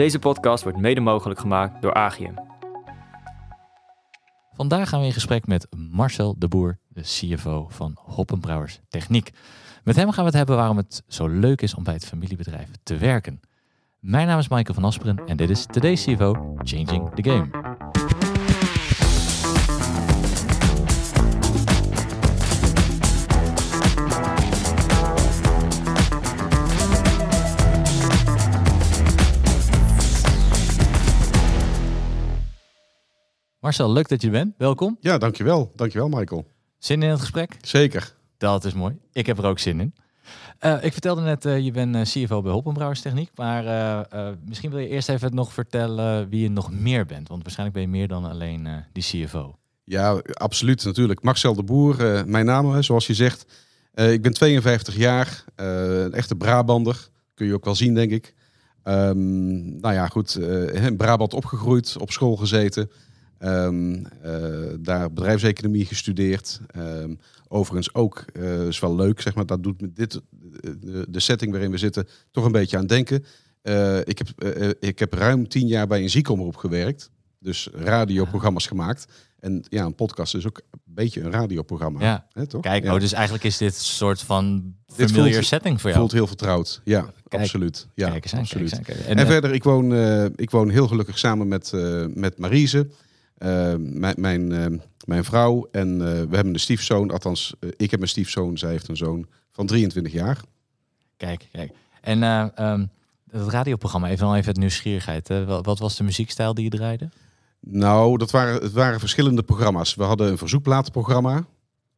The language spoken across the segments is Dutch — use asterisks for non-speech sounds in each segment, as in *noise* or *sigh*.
Deze podcast wordt mede mogelijk gemaakt door Agium. Vandaag gaan we in gesprek met Marcel de Boer, de CFO van Hoppenbrouwers Techniek. Met hem gaan we het hebben waarom het zo leuk is om bij het familiebedrijf te werken. Mijn naam is Michael van Asperen en dit is Today's CFO Changing the Game. Marcel, leuk dat je er bent. Welkom. Ja, dankjewel. Dankjewel, Michael. Zin in het gesprek? Zeker. Dat is mooi. Ik heb er ook zin in. Uh, ik vertelde net, uh, je bent uh, CFO bij Hoppenbrouwers Techniek. Maar misschien wil je eerst even nog vertellen wie je nog meer bent. Want waarschijnlijk ben je meer dan alleen die CFO. Ja, absoluut natuurlijk. Marcel de Boer, mijn naam, zoals je zegt. ik ben 52 jaar, een echte Brabander. Kun je ook wel zien, denk ik. Um, nou ja, goed. in Brabant opgegroeid, op school gezeten. Um, uh, daar bedrijfseconomie gestudeerd. Um, overigens ook, uh, is wel leuk, zeg maar, dat doet me dit, de, setting waarin we zitten, toch een beetje aan denken. Uh, ik, heb, ik heb ruim tien jaar bij een ziekenomroep gewerkt. Dus radioprogramma's gemaakt. En ja, een podcast is ook een beetje een radioprogramma. Ja. Hè, toch? Kijk, ja. oh, dus eigenlijk is dit een soort van familiar voelt, setting voor jou. voelt heel vertrouwd. Ja, Kijk, absoluut. Ja, kijk eens aan, absoluut. kijk eens aan, kijk. En, eh, verder, ik woon, uh, ik woon heel gelukkig samen met, uh, met Marise. Uh, mijn, mijn, uh, mijn vrouw en uh, we hebben een stiefzoon. Althans, ik heb een stiefzoon, zij heeft een zoon van 23 jaar. Kijk, kijk. En um, het radioprogramma, even al even het nieuwsgierigheid. Wat, wat, was de muziekstijl die je draaide? Nou, dat waren, het waren verschillende programma's. We hadden een verzoekplatenprogramma.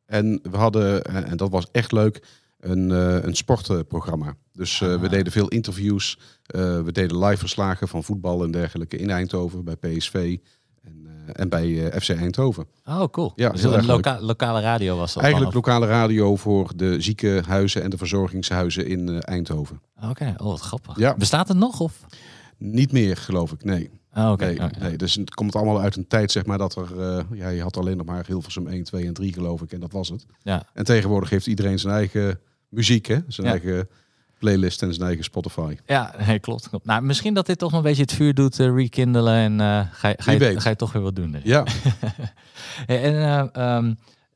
En we hadden, en dat was echt leuk, een, een sportprogramma. Dus ah. we deden veel interviews. we deden live verslagen van voetbal en dergelijke in Eindhoven bij PSV. En, uh, en bij uh, FC Eindhoven. Oh, cool. Ja, dus heel een loka lokale radio was dat Eigenlijk dan, lokale radio voor de ziekenhuizen en de verzorgingshuizen in uh, Eindhoven. Oké, okay. oh wat grappig. Ja. Bestaat het nog? Of? Niet meer, geloof ik, nee. Oké. Nee, nee, dus het komt allemaal uit een tijd, zeg maar, dat er... ja, je had alleen nog maar Hilversum 1, 2 en 3, geloof ik, en dat was het. Ja. En tegenwoordig heeft iedereen zijn eigen muziek, hè? Zijn Ja. eigen playlist en zijn eigen Spotify. Ja, nee, klopt, klopt. Nou, misschien dat dit toch een beetje het vuur doet uh, rekindelen en uh, ga, je- ga, je, ga je toch weer wat doen. Dus. Ja, *laughs* en eh, ehm,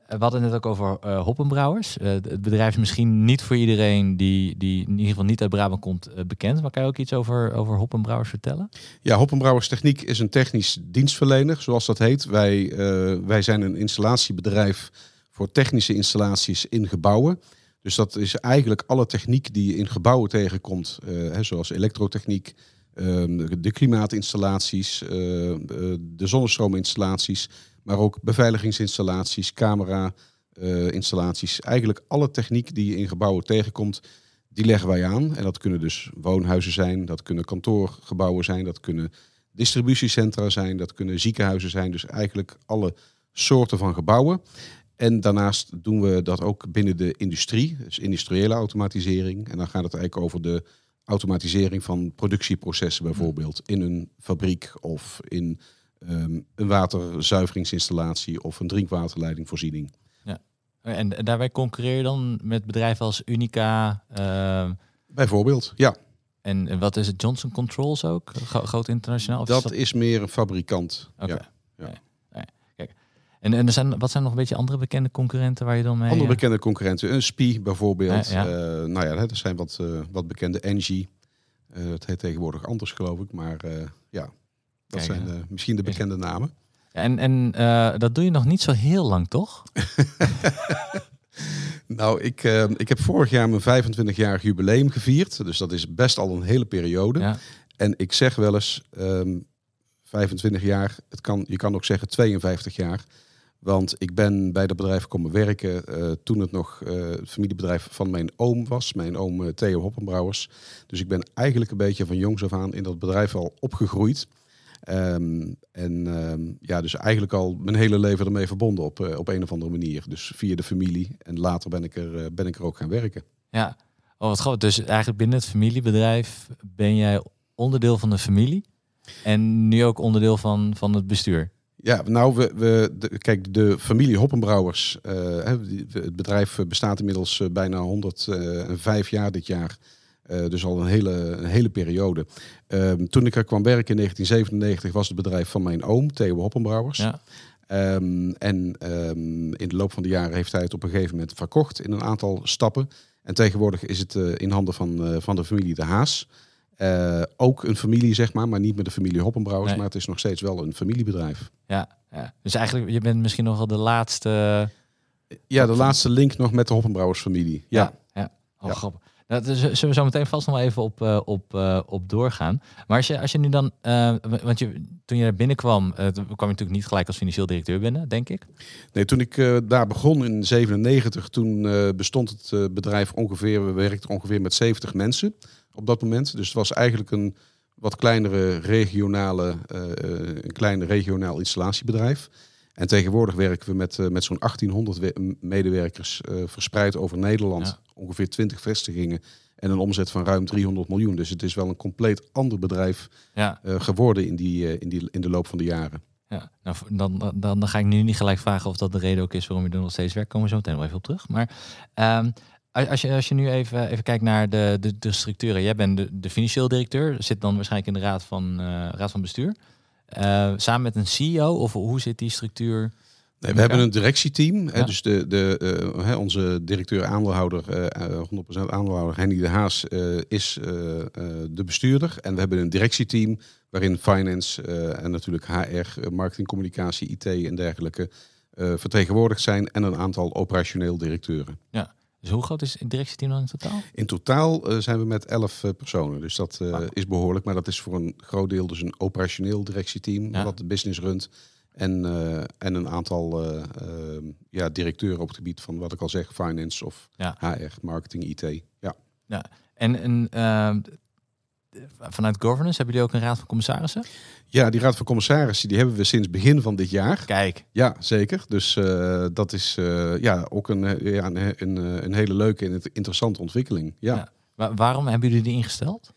we hadden het net ook over hoppenbrouwers. Het bedrijf is misschien niet voor iedereen die, die in ieder geval niet uit Brabant komt bekend. Maar kan je ook iets over, over hoppenbrouwers vertellen? Ja, Hoppenbrouwers Techniek is een technisch dienstverlener, zoals dat heet. Wij, wij zijn een installatiebedrijf voor technische installaties in gebouwen. Dus dat is eigenlijk alle techniek die je in gebouwen tegenkomt, eh, hè, zoals elektrotechniek, ehm, de klimaatinstallaties, eh, eh, de zonnestroominstallaties, maar ook beveiligingsinstallaties, camera-installaties. eigenlijk alle techniek die je in gebouwen tegenkomt, die leggen wij aan. En dat kunnen dus woonhuizen zijn, dat kunnen kantoorgebouwen zijn, dat kunnen distributiecentra zijn, dat kunnen ziekenhuizen zijn. Dus eigenlijk alle soorten van gebouwen. En daarnaast doen we dat ook binnen de industrie, dus industriële automatisering. En dan gaat het eigenlijk over de automatisering van productieprocessen bijvoorbeeld in een fabriek of in ehm, een waterzuiveringsinstallatie of een drinkwaterleidingvoorziening. En, en daarbij concurreer je dan met bedrijven als Unica. ehm, Bijvoorbeeld, ja, en, en wat is het? Johnson Controls ook? Gro- groot internationaal? Of is dat is meer een fabrikant. Ja. ja. En, en er zijn, wat zijn nog een beetje andere bekende concurrenten waar je dan mee... Andere eh, bekende concurrenten, een SPI bijvoorbeeld. Ja, ja. Eh, nou ja, er zijn wat, eh, wat bekende Engie. Het heet tegenwoordig anders, geloof ik. Maar ja, dat Kijk, zijn misschien de bekende namen. En, en dat doe je nog niet zo heel lang, toch? *laughs* Nou, ik, ik heb vorig jaar mijn 25-jarig jubileum gevierd. Dus dat is best al een hele periode. Ja. En ik zeg wel eens ehm 25 jaar. Het kan, je kan ook zeggen 52 jaar. Want ik ben bij dat bedrijf komen werken eh, toen het nog eh, het familiebedrijf van mijn oom was. Mijn oom eh, Theo Hoppenbrouwers. Dus ik ben eigenlijk een beetje van jongs af aan in dat bedrijf al opgegroeid. Ehm, en ehm, ja, dus eigenlijk al mijn hele leven ermee verbonden op, op een of andere manier. Dus via de familie. En later ben ik er, ben ik er ook gaan werken. Ja. Oh, wat grappig. Dus eigenlijk binnen het familiebedrijf ben jij onderdeel van de familie. En nu ook onderdeel van, van het bestuur. Ja, nou, we, we, de, kijk, de familie Hoppenbrouwers, eh, het bedrijf bestaat inmiddels eh, bijna 105 jaar dit jaar. Uh, dus al een hele, een hele periode. Um, toen ik er kwam werken in 1997 was het bedrijf van mijn oom, Theo Hoppenbrouwers. Ja. Um, en um, in de loop van de jaren heeft hij het op een gegeven moment verkocht in een aantal stappen. En tegenwoordig is het in handen van, van de familie De Haas. Uh, ook een familie, zeg maar, maar niet met de familie Hoppenbrouwers, nee. maar het is nog steeds wel een familiebedrijf. Ja, ja, dus eigenlijk, je bent misschien nog wel de laatste... Ja, de laatste link nog met de Hoppenbrouwers familie. Ja, ja. ja. Oh, ja. grappig. Nou, daar zullen we zo meteen vast nog wel even op, uh, op, uh, op doorgaan. Maar als je, als je nu dan, uh, want je, toen je er binnenkwam, kwam je natuurlijk niet gelijk als financieel directeur binnen, denk ik? Nee, toen ik daar begon in 97, toen bestond het bedrijf ongeveer, we werkten ongeveer met 70 mensen op dat moment. Dus het was eigenlijk een wat kleinere regionale, een klein regionaal installatiebedrijf. En tegenwoordig werken we met, met zo'n 1800 medewerkers verspreid over Nederland. Ja ongeveer 20 vestigingen en een omzet van ruim 300 miljoen. Dus het is wel een compleet ander bedrijf ja. geworden in, die, in, die, in de loop van de jaren. Ja, nou, dan, dan, dan ga ik nu niet gelijk vragen of dat de reden ook is waarom je er nog steeds werkt. Komen we zo meteen wel even op terug. Maar um, als, je, als je nu even, even kijkt naar de, de, de structuren. Jij bent de, de financieel directeur, zit dan waarschijnlijk in de raad van, uh, raad van bestuur. samen met een CEO of hoe zit die structuur? Nee, we hebben een directieteam. Hè, dus de, de, uh, onze directeur-aandeelhouder, uh, 100% aandeelhouder, Henny de Haas, uh, is de bestuurder. En we hebben een directieteam waarin finance en natuurlijk HR, marketing, communicatie, IT en dergelijke vertegenwoordigd zijn. En een aantal operationeel directeuren. Ja. Dus hoe groot is het directieteam dan in totaal? In totaal zijn we met elf personen. Dus dat is behoorlijk. Maar dat is voor een groot deel dus een operationeel directieteam. Ja. Wat de business runt. En, en een aantal uh, ja, directeuren op het gebied van wat ik al zeg, finance of ja. HR, marketing, IT. Ja. ja. En, en ehm, vanuit governance hebben jullie ook een raad van commissarissen? Ja, die raad van commissarissen die hebben we sinds begin van dit jaar. Kijk. Ja, zeker. Dus dat is ja, ook een, ja, een, een, een, hele leuke en interessante ontwikkeling. Ja. ja. waarom hebben jullie die ingesteld?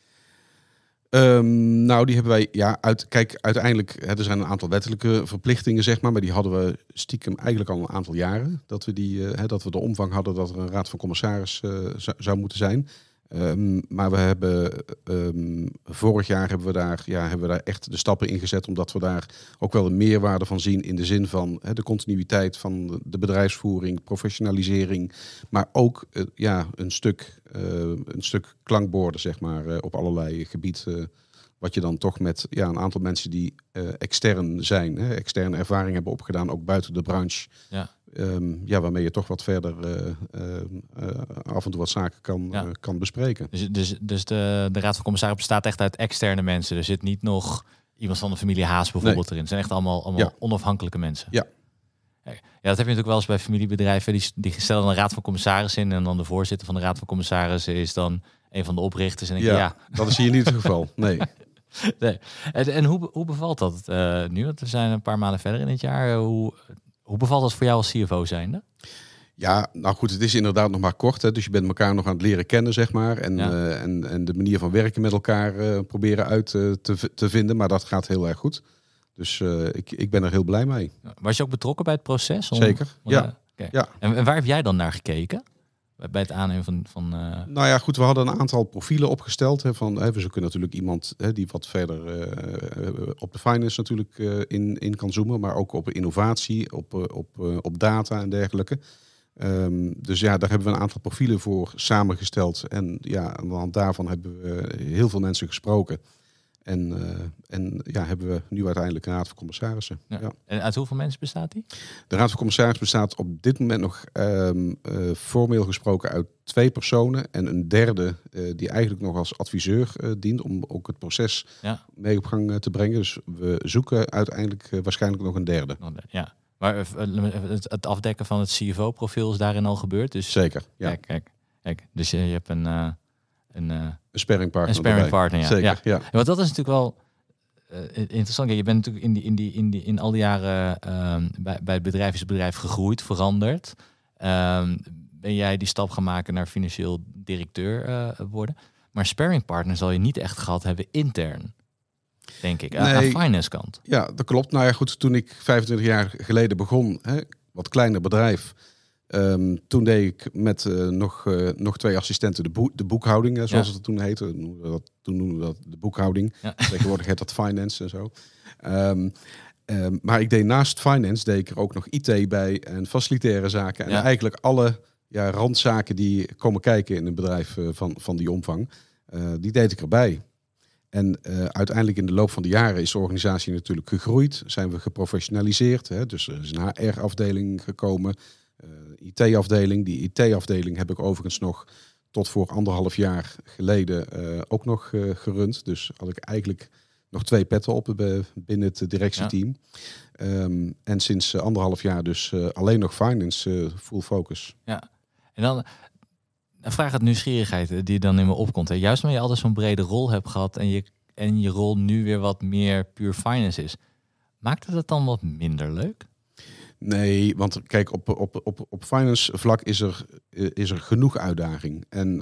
Um, nou, die hebben wij, ja, uit, kijk, uiteindelijk, hè, er zijn een aantal wettelijke verplichtingen, zeg maar, maar die hadden we stiekem eigenlijk al een aantal jaren. Dat we, die, hè, dat we de omvang hadden dat er een raad van commissaris uh, zou moeten zijn. Um, maar we hebben um, vorig jaar hebben we, daar, ja, hebben we daar echt de stappen in gezet, omdat we daar ook wel een meerwaarde van zien in de zin van de continuïteit van de bedrijfsvoering, professionalisering, maar ook uh, ja, een, stuk, uh, een stuk klankborden zeg maar, uh, op allerlei gebieden. wat je dan toch met ja, een aantal mensen die extern zijn, externe ervaring hebben opgedaan, ook buiten de branche. Ja. Um, ja, waarmee je toch wat verder uh, uh, af en toe wat zaken kan, ja. kan bespreken. Dus, dus, dus de, de Raad van Commissaris bestaat echt uit externe mensen. Er zit niet nog iemand van de familie Haas bijvoorbeeld nee. erin. Het zijn echt allemaal, allemaal ja. onafhankelijke mensen. Ja. Ja, dat heb je natuurlijk wel eens bij familiebedrijven. Die, die stellen een raad van commissaris in. En dan de voorzitter van de raad van commissarissen is dan een van de oprichters. En ik, ja, ja, dat is hier niet het geval. Nee. *laughs* nee. En, en hoe, hoe bevalt dat uh, nu? Want we zijn een paar maanden verder in het jaar. Hoe, hoe bevalt dat voor jou als CFO zijnde? Ja, nou goed, het is inderdaad nog maar kort. Hè, dus je bent elkaar nog aan het leren kennen, zeg maar. En, ja. uh, en, en de manier van werken met elkaar uh, proberen uit uh, te, te vinden. Maar dat gaat heel erg goed. Dus ik, ik ben er heel blij mee. Was je ook betrokken bij het proces? Om, Zeker, ja. Okay. ja. En, en, waar heb jij dan naar gekeken? Bij het aannemen van... van uh... Nou ja, goed, we hadden een aantal profielen opgesteld. Hè, van, we zoeken natuurlijk iemand hè, die wat verder uh, op de finance natuurlijk in, in kan zoomen. Maar ook op innovatie, op, op, op data en dergelijke. Um, dus ja, daar hebben we een aantal profielen voor samengesteld. En ja, aan de hand daarvan hebben we heel veel mensen gesproken. En, uh, en ja, hebben we nu uiteindelijk een raad van commissarissen. Ja. Ja. En uit hoeveel mensen bestaat die? De raad van commissarissen bestaat op dit moment nog um, uh, formeel gesproken uit twee personen. En een derde uh, die eigenlijk nog als adviseur dient om ook het proces ja. mee op gang te brengen. Dus we zoeken uiteindelijk waarschijnlijk nog een derde. Ja. Maar het afdekken van het CFO-profiel is daarin al gebeurd. Dus Zeker, ja. Kijk, kijk, kijk. Dus je, je hebt een... Een, een sparringpartner. Een sparringpartner, ja. Zeker, ja. ja. Want dat is natuurlijk wel uh, interessant. Je bent natuurlijk in, die, in, die, in, die, in al die jaren uh, bij, bij het bedrijf is het bedrijf gegroeid, veranderd. Ehm, ben jij die stap gaan maken naar financieel directeur uh, worden. Maar sparringpartner zal je niet echt gehad hebben intern. Denk ik, nee. aan de finance kant. Ja, dat klopt. Nou ja, goed, toen ik 25 jaar geleden begon, hè, wat kleiner bedrijf Ehm, toen deed ik met eh, nog, eh, nog twee assistenten de, boek, de boekhouding, hè, zoals Ja. het toen heette. Dat, toen noemden we dat de boekhouding. Ja. *laughs* Tegenwoordig heet dat finance en zo. Ehm, ehm, maar ik deed naast finance deed ik er ook nog IT bij en facilitaire zaken. En Ja. eigenlijk alle ja, randzaken die komen kijken in een bedrijf eh, van, van die omvang, eh, die deed ik erbij. En eh, uiteindelijk in de loop van de jaren is de organisatie natuurlijk gegroeid. Zijn we geprofessionaliseerd. Hè? Dus er is een HR-afdeling gekomen, eh, IT-afdeling. Die IT-afdeling heb ik overigens nog tot voor anderhalf jaar geleden eh, ook nog eh, gerund. Dus had ik eigenlijk nog twee petten op eh, binnen het directieteam. Ehm, en sinds eh, anderhalf jaar dus eh, alleen nog finance, eh, full focus. En dan een vraag uit nieuwsgierigheid eh, die dan in me opkomt. Hè. Juist omdat je altijd zo'n brede rol hebt gehad en je, en je rol nu weer wat meer puur finance is. Maakt het het dan wat minder leuk? Nee, want kijk, op, op, op, op finance vlak is er, is er genoeg uitdaging. En,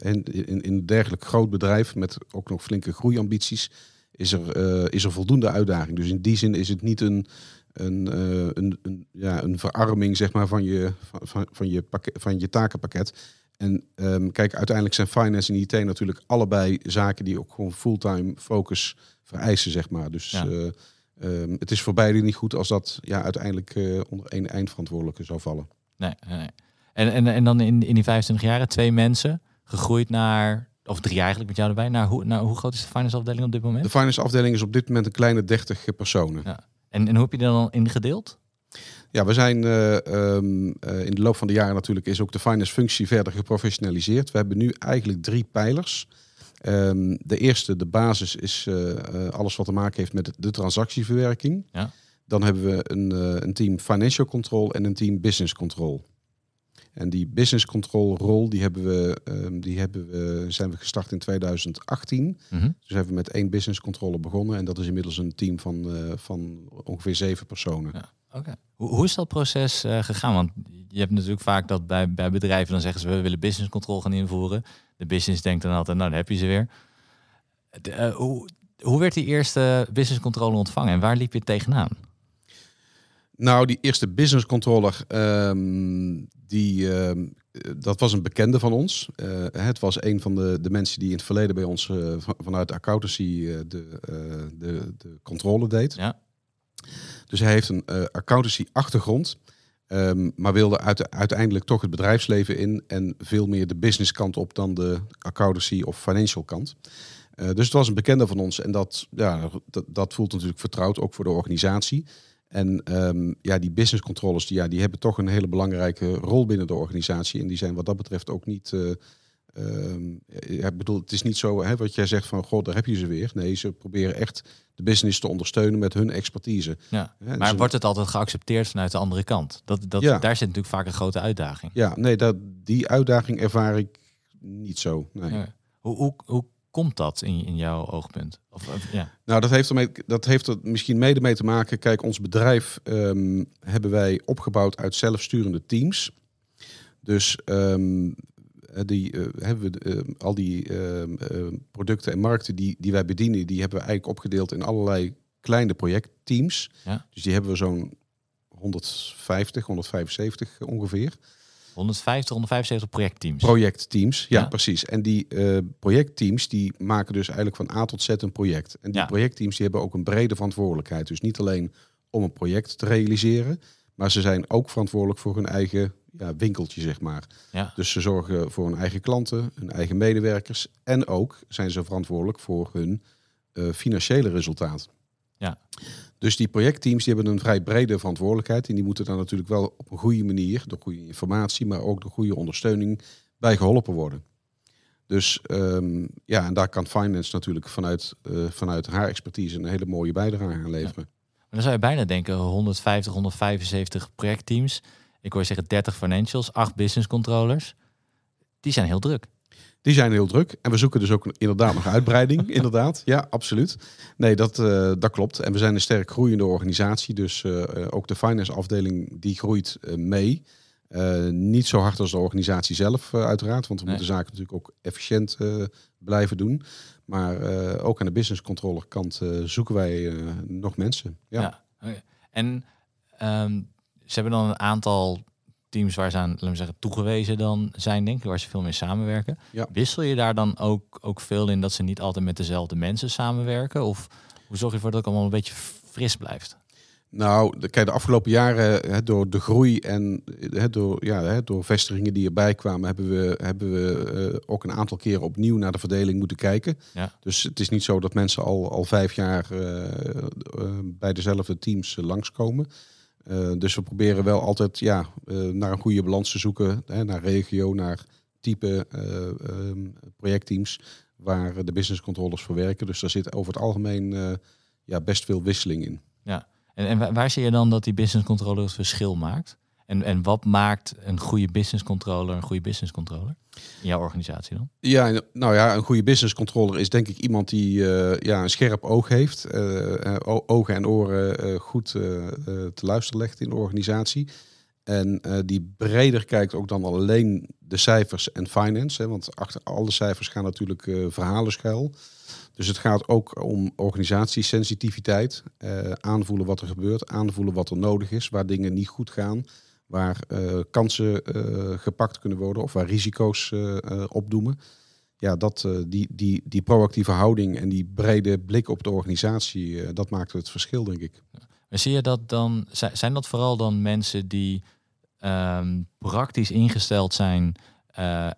en in, in een dergelijk groot bedrijf met ook nog flinke groeiambities is er, eh, is er voldoende uitdaging. Dus in die zin is het niet een, een, eh, een, een, ja, een verarming zeg maar, van, je, van, van, je pakket, van je takenpakket. En ehm, kijk, uiteindelijk zijn finance en IT natuurlijk allebei zaken die ook gewoon fulltime focus vereisen, zeg maar. Dus Ja. Eh, ehm, het is voor beide niet goed als dat ja, uiteindelijk eh, onder één eindverantwoordelijke zou vallen. Nee, nee. nee. En, en, en dan in, in die 25 jaren twee mensen gegroeid naar, of drie eigenlijk met jou erbij, naar hoe, naar hoe groot is de finance afdeling op dit moment? De finance afdeling is op dit moment een kleine 30 personen. Ja. En, en hoe heb je dat dan ingedeeld? Ja, we zijn eh, ehm, eh, in de loop van de jaren natuurlijk is ook de finance functie verder geprofessionaliseerd. We hebben nu eigenlijk drie pijlers. Ehm, de eerste, de basis, is eh, eh, alles wat te maken heeft met de transactieverwerking. Ja. Dan hebben we een, eh, een team financial control en een team business control. En die business control rol, die hebben we, ehm, die hebben we, zijn we gestart in 2018. Mhm. Dus hebben we met één business controller begonnen. En dat is inmiddels een team van, van ongeveer zeven personen. Ja. Hoe, hoe is dat proces gegaan? Want je hebt natuurlijk vaak dat bij, bij bedrijven dan zeggen ze we willen business control gaan invoeren. De business denkt dan altijd, nou dan heb je ze weer. De, eh, hoe, hoe werd die eerste business controller ontvangen en waar liep je tegenaan? Nou, die eerste business controller, ehm, die, ehm, eh, dat was een bekende van ons. Eh, het was een van de, de mensen die in het verleden bij ons eh, van- vanuit de accountancy de, de, de controle deed. Ja. Dus hij heeft een accountancy achtergrond, ehm, maar wilde uite- uiteindelijk toch het bedrijfsleven in en veel meer de business kant op dan de accountancy of financial kant. Eh, dus het was een bekende van ons en dat, ja, dat, dat voelt natuurlijk vertrouwd, ook voor de organisatie. En ehm, ja, die business controllers, die, ja, die hebben toch een hele belangrijke rol binnen de organisatie. En die zijn wat dat betreft ook niet. eh, ehm, ik bedoel, het is niet zo hè, wat jij zegt van god, daar heb je ze weer. Nee, ze proberen echt de business te ondersteunen met hun expertise. Ja. Hè, Maar dus- wordt het altijd geaccepteerd vanuit de andere kant? Dat, dat, Ja. Daar zit natuurlijk vaak een grote uitdaging. Ja, nee, dat, die uitdaging ervaar ik niet zo. Nee. Ja. Hoe, hoe, hoe komt dat in, in jouw oogpunt? Of, of- ja. Nou, dat heeft, ermee, dat heeft er misschien mede mee te maken. Kijk, ons bedrijf ehm, hebben wij opgebouwd uit zelfsturende teams. Dus ehm, eh, die, eh, hebben we, eh, al die eh, producten en markten die, die wij bedienen, die hebben we eigenlijk opgedeeld in allerlei kleine projectteams. Ja. Dus die hebben we zo'n 150, 175 ongeveer. 150, 175 projectteams. Projectteams, ja, Ja. precies. En die eh, projectteams die maken dus eigenlijk van A tot Z een project. En die Ja. projectteams die hebben ook een brede verantwoordelijkheid. Dus niet alleen om een project te realiseren, maar ze zijn ook verantwoordelijk voor hun eigen ja, winkeltje, zeg maar. ja. Dus ze zorgen voor hun eigen klanten, hun eigen medewerkers en ook zijn ze verantwoordelijk voor hun eh, financiële resultaat. Ja. Dus die projectteams die hebben een vrij brede verantwoordelijkheid en die moeten daar natuurlijk wel op een goede manier, door goede informatie, maar ook door goede ondersteuning bij geholpen worden. Dus ehm, ja, en daar kan finance natuurlijk vanuit, eh, vanuit haar expertise een hele mooie bijdrage aan leveren. Maar dan zou je bijna denken 150, 175 projectteams. Ik hoor je zeggen 30 financials, 8 business controllers. Die zijn heel druk. Die zijn heel druk. En we zoeken dus ook inderdaad nog uitbreiding. *laughs* inderdaad, ja, absoluut. Nee, dat, eh, dat klopt. En we zijn een sterk groeiende organisatie. Dus eh, eh, ook de finance afdeling die groeit mee. Niet zo hard als de organisatie zelf, uiteraard. Want we Nee. moeten zaken natuurlijk ook efficiënt blijven doen. Maar ook aan de business controller kant zoeken wij nog mensen. Ja. Ja. En ehm, ze hebben dan een aantal teams waar ze aan, laten we zeggen, toegewezen dan zijn, denk ik, waar ze veel mee samenwerken. Ja. Wissel je daar dan ook, ook veel in dat ze niet altijd met dezelfde mensen samenwerken? Of hoe zorg je ervoor dat het allemaal een beetje fris blijft? Nou, de, kijk, de afgelopen jaren, door de groei en door, ja, door vestigingen die erbij kwamen, hebben we, hebben we eh, ook een aantal keren opnieuw naar de verdeling moeten kijken. Ja. Dus het is niet zo dat mensen al, al vijf jaar eh, eh, bij dezelfde teams langskomen. Eh, dus we proberen wel altijd ja, eh, naar een goede balans te zoeken, hè, naar regio, naar type eh, ehm, projectteams waar de business controllers voor werken. Dus daar zit over het algemeen ja, best veel wisseling in. En, en wa- waar zie je dan dat die business controller het verschil maakt? En, wat maakt een goede business controller een goede business controller? In jouw organisatie dan? Ja, nou ja, een goede business controller is denk ik iemand die eh, ja, een scherp oog heeft. eh, eh, ogen en oren goed te luisteren legt in de organisatie. En die breder kijkt ook dan alleen de cijfers en finance. Hè, want achter alle cijfers gaan natuurlijk verhalen schuil. Dus het gaat ook om organisatiesensitiviteit. aanvoelen wat er gebeurt, aanvoelen wat er nodig is, waar dingen niet goed gaan. Waar eh, kansen eh, gepakt kunnen worden of waar risico's eh, opdoemen. Ja, dat, die, die, die proactieve houding en die brede blik op de organisatie, dat maakt het verschil, denk ik. Maar zie je dat dan, zi- zijn dat vooral dan mensen die ehm, praktisch ingesteld zijn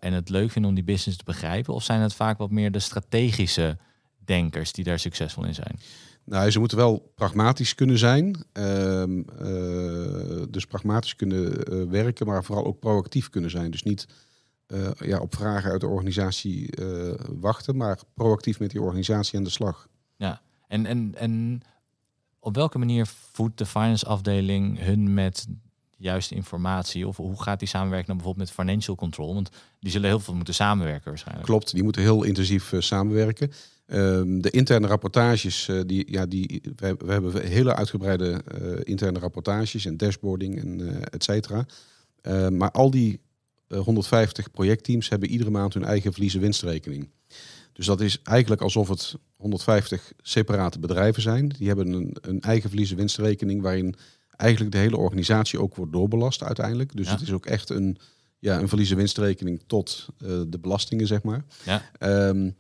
en het leuk vinden om die business te begrijpen? Of zijn het vaak wat meer de strategische denkers die daar succesvol in zijn? Nou, ze moeten wel pragmatisch kunnen zijn. Ehm, eh, dus pragmatisch kunnen eh, werken, maar vooral ook proactief kunnen zijn. Dus niet eh, ja, op vragen uit de organisatie wachten, maar proactief met die organisatie aan de slag. En, en, en op welke manier voedt de finance afdeling hun met de juiste informatie? Of hoe gaat die samenwerken dan bijvoorbeeld met financial control? Want die zullen heel veel moeten samenwerken waarschijnlijk. Klopt, die moeten heel intensief samenwerken. Ehm, de interne rapportages, eh, die, ja, die, we, we hebben hele uitgebreide eh, interne rapportages en dashboarding en eh et cetera. Eh, maar al die eh, 150 projectteams hebben iedere maand hun eigen verliezen-winstrekening. Dus dat is eigenlijk alsof het 150 separate bedrijven zijn. Die hebben een, een eigen verliezen-winstrekening waarin eigenlijk de hele organisatie ook wordt doorbelast uiteindelijk. Dus Ja. het is ook echt een, ja, een verliezen-winstrekening tot eh, de belastingen, zeg maar. Ja. Ehm,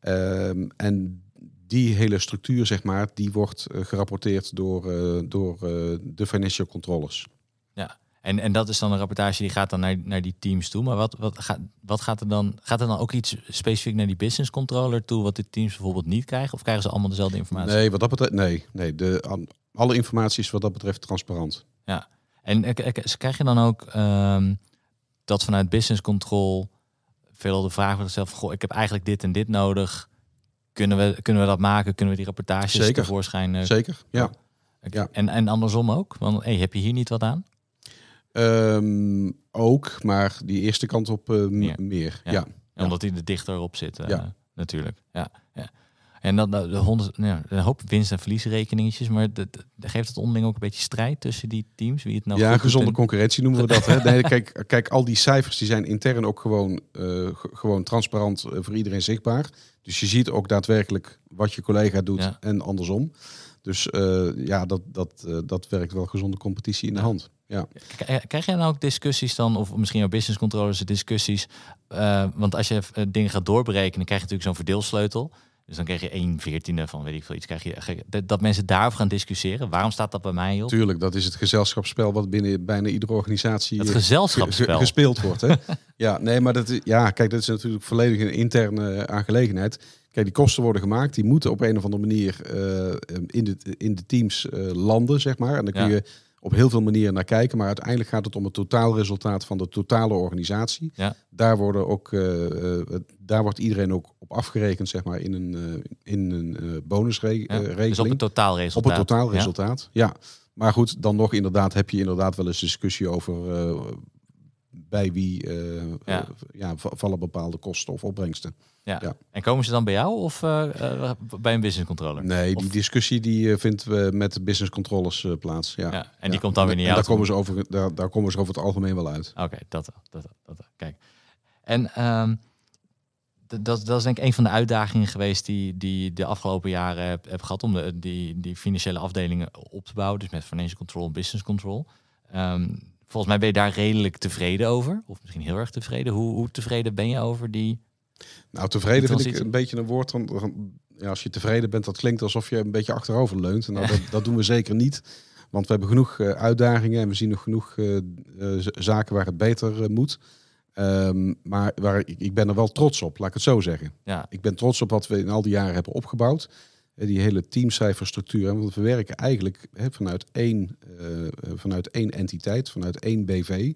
ehm, en die hele structuur, zeg maar, die wordt eh, gerapporteerd door, eh, door eh, de financial controllers. En, en dat is dan een rapportage die gaat dan naar, naar die teams toe. Maar wat, wat, gaat, wat gaat er dan? Gaat er dan ook iets specifiek naar die business controller toe, wat de teams bijvoorbeeld niet krijgen? Of krijgen ze allemaal dezelfde informatie? Nee, wat dat betreft, nee, nee de, alle informatie is wat dat betreft transparant. En k- k- krijg je dan ook ehm, dat vanuit business control veel de vraag van, goh, ik heb eigenlijk dit en dit nodig. Kunnen we, kunnen we dat maken? Kunnen we die rapportages Zeker. tevoorschijn? eh, Zeker, ja. Ja. En, en andersom ook? Want hey, heb je hier niet wat aan? Ehm, ook, maar die eerste kant op eh, Meer. meer. Ja. Ja. Ja, Omdat die er dichter op zit, eh, Ja. natuurlijk. Ja, ja. En dan de, de honderd, nou ja, een hoop winst- en verliesrekeningetjes, maar de- geeft het onderling ook een beetje strijd tussen die teams? Wie het nou ja, gezonde en- concurrentie noemen we dat. Hè? *laughs* Nee, kijk, kijk, al die cijfers die zijn intern ook gewoon, eh, gewoon transparant eh, voor iedereen zichtbaar. Dus je ziet ook daadwerkelijk wat je collega doet Ja. en andersom. Dus eh, ja, dat, dat, dat werkt wel gezonde competitie in de hand. Ja. Krijg jij nou ook discussies dan, of misschien ook business controllers discussies? want als je dingen gaat doorberekenen, krijg je natuurlijk zo'n verdeelsleutel. Dus dan krijg je 1 veertiende van weet ik veel iets. Krijg je, je- dat- dat mensen daarover gaan discussiëren. Waarom staat dat bij mij, joh? Tuurlijk, dat is het gezelschapsspel wat binnen bijna iedere organisatie Het eh, ge- gezelschapsspel. gespeeld wordt. Hè? *laughs* ja, nee, maar dat ja, kijk, dat is natuurlijk volledig een interne eh, aangelegenheid. Kijk, die kosten worden gemaakt, die moeten op een of andere manier eh, in, de, in de teams landen, zeg maar. En dan kun Ja. Op heel veel manieren naar kijken, maar uiteindelijk gaat het om het totaalresultaat van de totale organisatie. Ja. Daar, worden ook, eh, eh, daar wordt iedereen ook op afgerekend, zeg maar, in een, eh, in een Ja, bonusregeling. dus op het Op totaalresultaat. het totaalresultaat, ja. Maar goed, dan nog inderdaad heb je inderdaad wel eens discussie over bij wie eh, Ja. va- vallen bepaalde kosten of opbrengsten. Ja. Ja. En komen ze dan bij jou of eh, eh, bij een business controller? Nee, Of- die discussie die eh, vindt we met de business controllers eh, plaats. Ja. Ja, en die komt dan weer niet uit. daar komen, ze over, daar, daar komen ze over het algemeen wel uit. Oké, dat, dat, dat. Kijk. En ehm, dat, dat is denk ik een van de uitdagingen geweest die, die de afgelopen jaren heb, heb gehad om de, die, die financiële afdelingen op te bouwen. Dus met financial control en business control. Ehm, volgens mij ben je daar redelijk tevreden over. Of misschien heel erg tevreden. Hoe, hoe tevreden ben je over die... Nou, tevreden vind ik een beetje een woord. van- Ja, als je tevreden bent, dat klinkt alsof je een beetje achterover leunt. Nou, dat, dat doen we zeker niet. Want we hebben genoeg eh, uitdagingen en we zien nog genoeg eh, eh, zaken waar het beter moet. Ehm, maar waar, ik, ik ben er wel trots op, laat ik het zo zeggen. Ja, Ik ben trots op wat we in al die jaren hebben opgebouwd. Die hele teamcijferstructuur. Want we werken eigenlijk hè, vanuit, één, eh, eh, vanuit één entiteit, vanuit één BV.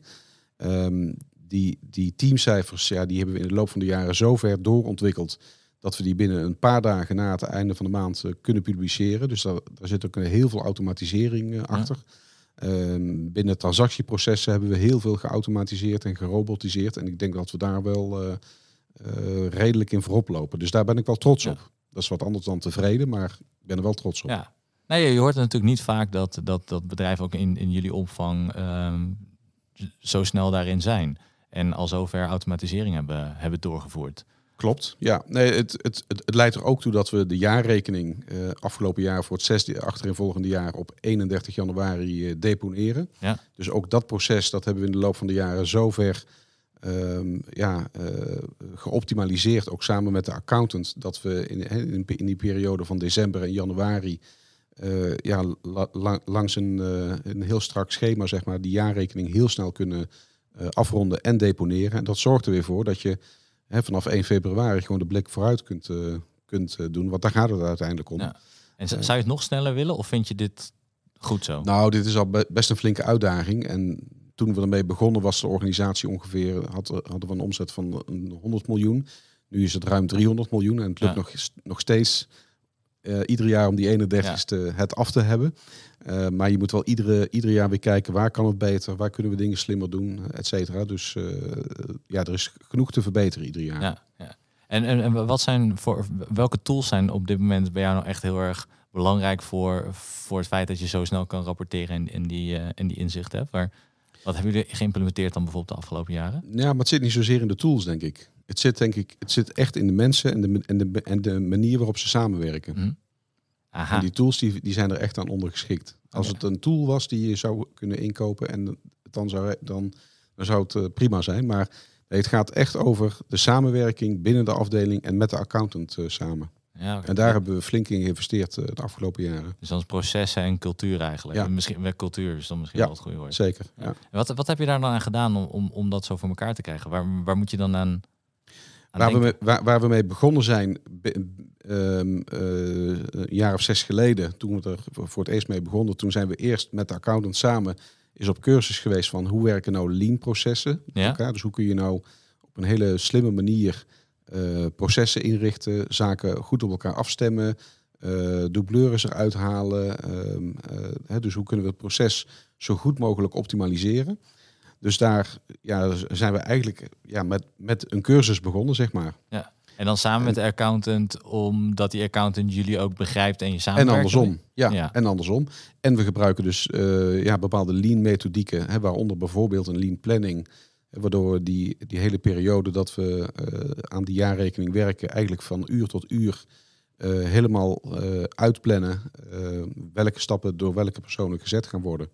Ehm, die, die teamcijfers ja, die hebben we in de loop van de jaren zo ver doorontwikkeld. dat we die binnen een paar dagen na het einde van de maand eh, kunnen publiceren. Dus daar, daar zit ook een heel veel automatisering achter. Ehm, binnen transactieprocessen hebben we heel veel geautomatiseerd en gerobotiseerd. En ik denk dat we daar wel redelijk in voorop lopen. Dus daar ben ik wel trots Ja. op. Dat is wat anders dan tevreden, maar ik ben er wel trots op. ja. Nee, je hoort natuurlijk niet vaak dat, dat, dat bedrijven ook in, in jullie opvang ehm, zo snel daarin zijn. En al zover automatisering hebben, hebben doorgevoerd. Klopt. Ja, nee, het, het, het, het leidt er ook toe dat we de jaarrekening eh, afgelopen jaar voor het zesde achtereenvolgende jaar op 31 januari eh, deponeren. Ja. Dus ook dat proces, dat hebben we in de loop van de jaren zover ehm, ja, eh, geoptimaliseerd, ook samen met de accountant, dat we in, in, in die periode van december en januari eh, ja, la- la- langs een, eh, een heel strak schema, zeg maar, die jaarrekening heel snel kunnen afronden en deponeren. En dat zorgt er weer voor dat je hè, vanaf 1 februari gewoon de blik vooruit kunt, kunt doen. Want daar gaat het uiteindelijk om. Ja. En zou je het nog sneller willen of vind je dit goed zo? Nou, dit is al be- best een flinke uitdaging. En toen we ermee begonnen was de organisatie ongeveer, had, hadden we een omzet van een 100 miljoen. Nu is het ruim 300 miljoen en het lukt Ja. nog, nog steeds eh, ieder jaar om die 31ste het af te hebben. Eh, maar je moet wel iedere, ieder jaar weer kijken waar kan het beter, waar kunnen we dingen slimmer doen, et cetera. Dus eh, ja, er is genoeg te verbeteren ieder jaar. Ja, ja. En, en, en wat zijn voor welke tools zijn op dit moment bij jou nou echt heel erg belangrijk voor, voor het feit dat je zo snel kan rapporteren en, en, die, eh, en die inzicht hebt? Maar wat hebben jullie geïmplementeerd dan bijvoorbeeld de afgelopen jaren? Ja, maar het zit niet zozeer in de tools, denk ik. Het zit, denk ik, het zit echt in de mensen en de, en de, en de manier waarop ze samenwerken. Hm? Aha. En die tools die, die zijn er echt aan ondergeschikt. Als het een tool was die je zou kunnen inkopen, en dan zou, dan, dan zou het eh, prima zijn. Maar het gaat echt over de samenwerking binnen de afdeling en met de accountant eh, samen. Ja. En daar hebben we flink in geïnvesteerd eh, de afgelopen jaren. Dus dan is processen en cultuur eigenlijk. Ja. En Misschien wel cultuur is dan misschien Ja. wel het goede woord. Zeker. Ja. En wat, wat heb je daar dan aan gedaan om, om, om dat zo voor elkaar te krijgen? Waar, waar moet je dan aan, aan Waar, we mee, waar, waar we mee begonnen zijn, be- ehm, eh, een jaar of zes geleden, toen we er voor het eerst mee begonnen, toen zijn we eerst met de accountant samen is op cursus geweest van hoe werken nou lean processen met Ja. elkaar. Dus hoe kun je nou op een hele slimme manier eh, processen inrichten, zaken goed op elkaar afstemmen, eh doubleurs eruit halen. ehm, eh, hè, dus hoe kunnen we het proces zo goed mogelijk optimaliseren. Dus daar ja, zijn we eigenlijk ja, met, met een cursus begonnen, zeg maar. En dan samen met de accountant, omdat die accountant jullie ook begrijpt en je samenwerkt. En andersom. Ja, Ja. en andersom. En we gebruiken dus ja, bepaalde lean methodieken, hè, waaronder bijvoorbeeld een lean planning. Waardoor we die, die hele periode dat we eh, aan die jaarrekening werken, eigenlijk van uur tot uur eh, helemaal eh, uitplannen welke stappen door welke personen gezet gaan worden.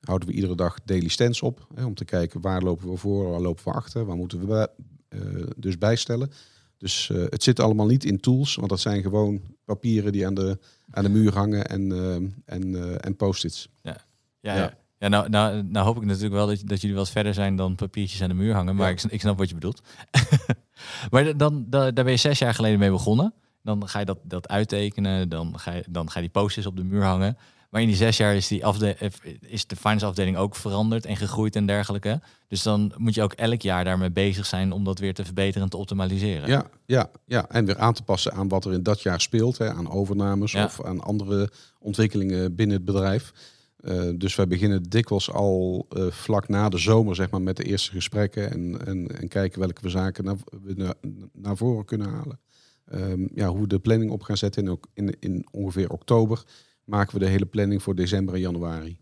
Houden we iedere dag daily stands op, hè, om te kijken waar lopen we voor, waar lopen we achter, waar moeten we bij- eh, dus bijstellen. Dus eh, het zit allemaal niet in tools, want dat zijn gewoon papieren die aan de, aan de muur hangen en, en, eh, en post-its. Ja, Ja. ja. ja nou, nou, nou hoop ik natuurlijk wel dat, dat jullie wat verder zijn dan papiertjes aan de muur hangen. Maar Ja. ik, ik snap wat je bedoelt. *laughs* maar dan, dan, daar ben je zes jaar geleden mee begonnen. Dan ga je dat, dat uittekenen. Dan ga, je, dan ga je die posters op de muur hangen. Maar in die zes jaar is, die afde is de finance afdeling ook veranderd en gegroeid en dergelijke. Dus dan moet je ook elk jaar daarmee bezig zijn om dat weer te verbeteren en te optimaliseren. Ja, ja, ja, en weer aan te passen aan wat er in dat jaar speelt, hè, aan overnames Ja. of aan andere ontwikkelingen binnen het bedrijf. Eh, dus wij beginnen dikwijls al eh, vlak na de zomer zeg maar, met de eerste gesprekken en, en, en kijken welke we zaken naar, naar, naar voren kunnen halen. Ehm, ja, hoe we de planning op gaan zetten. In, ook- in, in ongeveer oktober maken we de hele planning voor december en januari.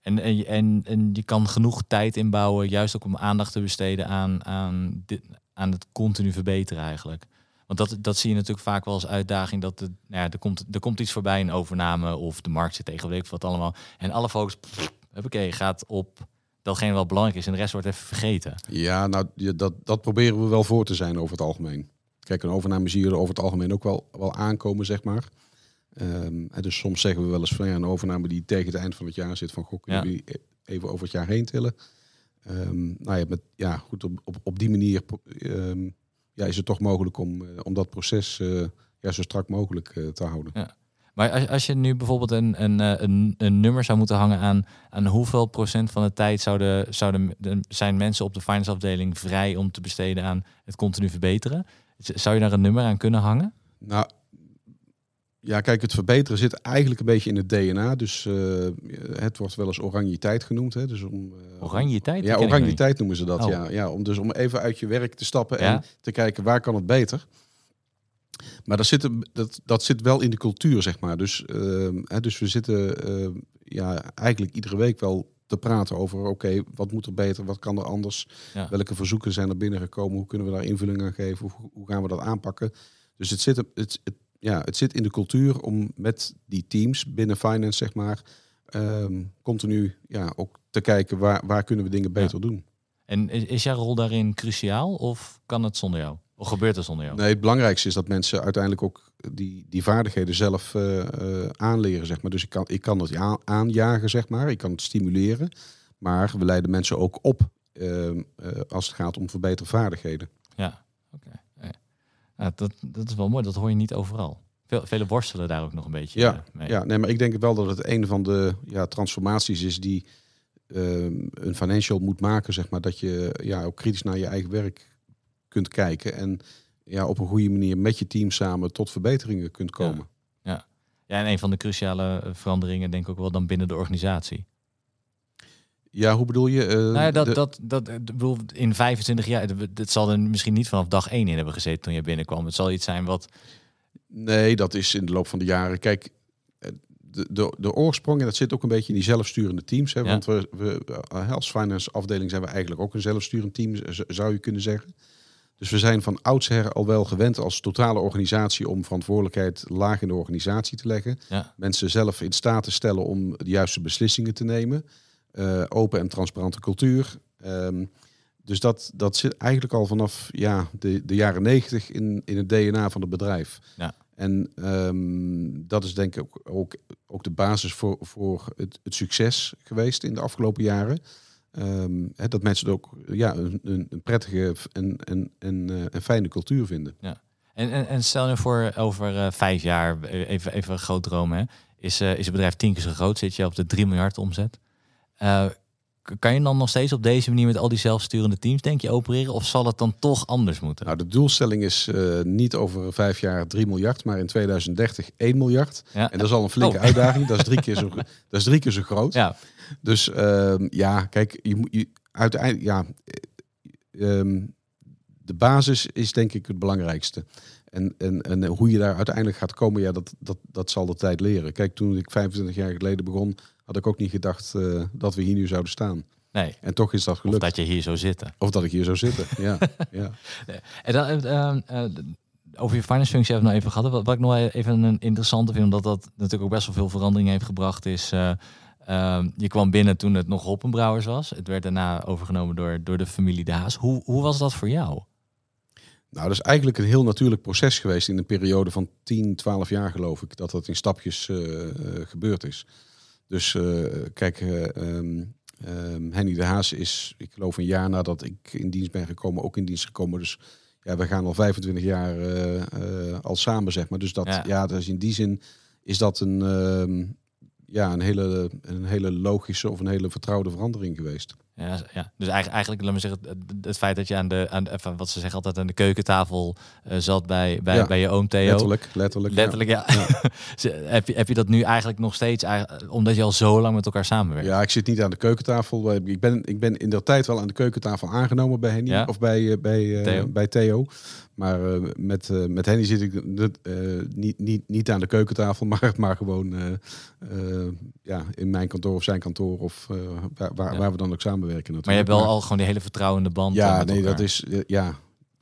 En, en, je- en, en je kan genoeg tijd inbouwen, juist ook om aandacht te besteden aan, aan, dit, aan het continu verbeteren eigenlijk. Want dat, dat zie je natuurlijk vaak wel als uitdaging. Dat het, nou ja, er, komt, er komt iets voorbij, een overname of de markt zit tegen weet ik wat allemaal. En alle focus, pff, huppakee, gaat op datgene wat belangrijk is en de rest wordt even vergeten. Ja, nou, dat, dat proberen we wel voor te zijn over het algemeen. Kijk, een overname zie je er over het algemeen ook wel, wel aankomen, zeg maar. Ehm, dus soms zeggen we wel eens van ja, een overname die tegen het eind van het jaar zit, van goh, kunnen Ja. we die even over het jaar heen tillen. Ehm, nou ja, met, ja, goed, op, op, op die manier ehm, ja, is het toch mogelijk om, eh, om dat proces eh, ja, zo strak mogelijk eh, te houden. Maar als, als je nu bijvoorbeeld een, een, een, een nummer zou moeten hangen aan, aan hoeveel procent van de tijd zouden, zouden de, zijn mensen op de finance afdeling vrij om te besteden aan het continu verbeteren? Zou je daar een nummer aan kunnen hangen? Nou, ja, kijk, het verbeteren zit eigenlijk een beetje in het DNA. Dus eh, het wordt wel eens oranje tijd genoemd. Hè? Dus om, Oranje tijd? Ja, tijd noemen ze dat. Oh. Ja, ja, om dus om even uit je werk te stappen Ja. en te kijken waar kan het beter. Maar dat zit, dat, dat zit wel in de cultuur, zeg maar. Dus, ehm, hè, dus we zitten ehm, ja, eigenlijk iedere week wel te praten over... oké, wat moet er beter, wat kan er anders? Ja. Welke verzoeken zijn er binnengekomen? Hoe kunnen we daar invulling aan geven? Hoe, hoe gaan we dat aanpakken? Dus het zit, het, het, ja, het zit in de cultuur om met die teams binnen finance, zeg maar... ehm, continu ja, ook te kijken waar, waar kunnen we dingen beter doen. En is, is jouw rol daarin cruciaal of kan het zonder jou? Of gebeurt het zonder jou? Nee, het belangrijkste is dat mensen uiteindelijk ook die, die vaardigheden zelf eh, eh, aanleren, zeg maar. Dus ik kan, ik kan het aan, aanjagen, zeg maar. Ik kan het stimuleren. Maar we leiden mensen ook op ehm, eh, als het gaat om verbeterde vaardigheden. Ja, oké. Ja, dat, dat is wel mooi, dat hoor je niet overal. Veel, velen worstelen daar ook nog een beetje Ja, eh, mee. Ja, nee, maar ik denk wel dat het een van de ja, transformaties is die ehm, een financial moet maken, zeg maar. Dat je ja, ook kritisch naar je eigen werk kunt kijken en ja, op een goede manier met je team samen tot verbeteringen kunt komen. Ja, en een van de cruciale veranderingen denk ik ook wel dan binnen de organisatie. Ja, hoe bedoel je? Eh, nou ja, dat, de- dat, dat, ik bedoel, in 25 jaar, het zal er misschien niet vanaf dag 1 in hebben gezeten toen je binnenkwam. Het zal iets zijn wat, Nee, dat is in de loop van de jaren. Kijk, eh, de, de, de oorsprong, en dat zit ook een beetje in die zelfsturende teams. Hè, Ja. Want we, we, eh, als finance afdeling zijn we eigenlijk ook een zelfsturend team, zou je kunnen zeggen. Dus we zijn van oudsher al wel gewend als totale organisatie om verantwoordelijkheid laag in de organisatie te leggen. ja, Mensen zelf in staat te stellen om de juiste beslissingen te nemen. Eh, open en transparante cultuur. Ehm, dus dat, dat zit eigenlijk al vanaf ja, de, de jaren negentig in, in het DNA van het bedrijf. Ja. En ehm, dat is denk ik ook, ook, ook de basis voor, voor het, het succes geweest in de afgelopen jaren. Ehm, dat mensen ook ja, een, een, prettige en, en, en, en fijne cultuur vinden. En, en, en stel je voor, over eh, vijf jaar, even, even een groot droom, hè, is, eh, is het bedrijf tien keer zo groot, zit je op de 3 miljard omzet. Eh, kan je dan nog steeds op deze manier met al die zelfsturende teams, denk je, opereren? Of zal het dan toch anders moeten? Nou, de doelstelling is eh, niet over vijf jaar 3 miljard, maar in 2030 1 miljard. ja. En dat is al een flinke Oh. uitdaging. Dat is drie keer zo, *laughs* dat is drie keer zo groot. ja, Dus ehm, ja, kijk, je moet je uiteindelijk, ja, eh, ehm, de basis is denk ik het belangrijkste. En, en, en hoe je daar uiteindelijk gaat komen, ja, dat, dat, dat zal de tijd leren. Kijk, toen ik 25 jaar geleden begon, had ik ook niet gedacht eh, dat we hier nu zouden staan. nee. En toch is dat Of gelukt. dat je hier zou zitten. Of dat ik hier zou zitten. Ja, *laughs* ja. En dan, eh, eh, over je finance functie hebben we nog even gehad. Wat, wat ik nog even een interessante vind, omdat dat natuurlijk ook best wel veel verandering heeft gebracht, is je kwam binnen toen het nog Hoppenbrouwers was. Het werd daarna overgenomen door, door de familie De Haas. Hoe, hoe was dat voor jou? Nou, dat is eigenlijk een heel natuurlijk proces geweest in een periode van 10, 12 jaar geloof ik, dat dat in stapjes gebeurd is. Dus eh, kijk, eh, ehm, ehm, Henny de Haas is, ik geloof een jaar nadat ik in dienst ben gekomen, ook in dienst gekomen. Dus ja, we gaan al 25 jaar eh, al samen, zeg maar. Dus dat, Ja. ja, dus in die zin is dat een, ehm, ja, een, hele, een hele logische of een hele vertrouwde verandering geweest. Ja, ja. Dus eigenlijk, eigenlijk, laat me zeggen, het, het feit dat je aan de, aan de, even wat ze zeggen altijd aan de keukentafel eh, zat bij, bij, Ja. bij je oom Theo. Letterlijk, letterlijk. ja. Letterlijk, ja. *laughs* Heb, je, heb je dat nu eigenlijk nog steeds, eigenlijk- omdat je al zo lang met elkaar samenwerkt? Ja, ik zit niet aan de keukentafel. Ik ben, ik ben in de tijd wel aan de keukentafel aangenomen bij Henny Ja? of bij, eh, bij, eh, Theo. bij Theo. Maar eh, met, met Henny zit ik eh, niet, niet, niet aan de keukentafel, *laughs* maar, maar gewoon ja, in mijn kantoor of zijn kantoor of waar, waar, Ja. waar we dan ook samenwerken. Maar je hebt wel al gewoon die hele vertrouwende band. eh, Ja, met nee, elkaar. dat is eh, ja.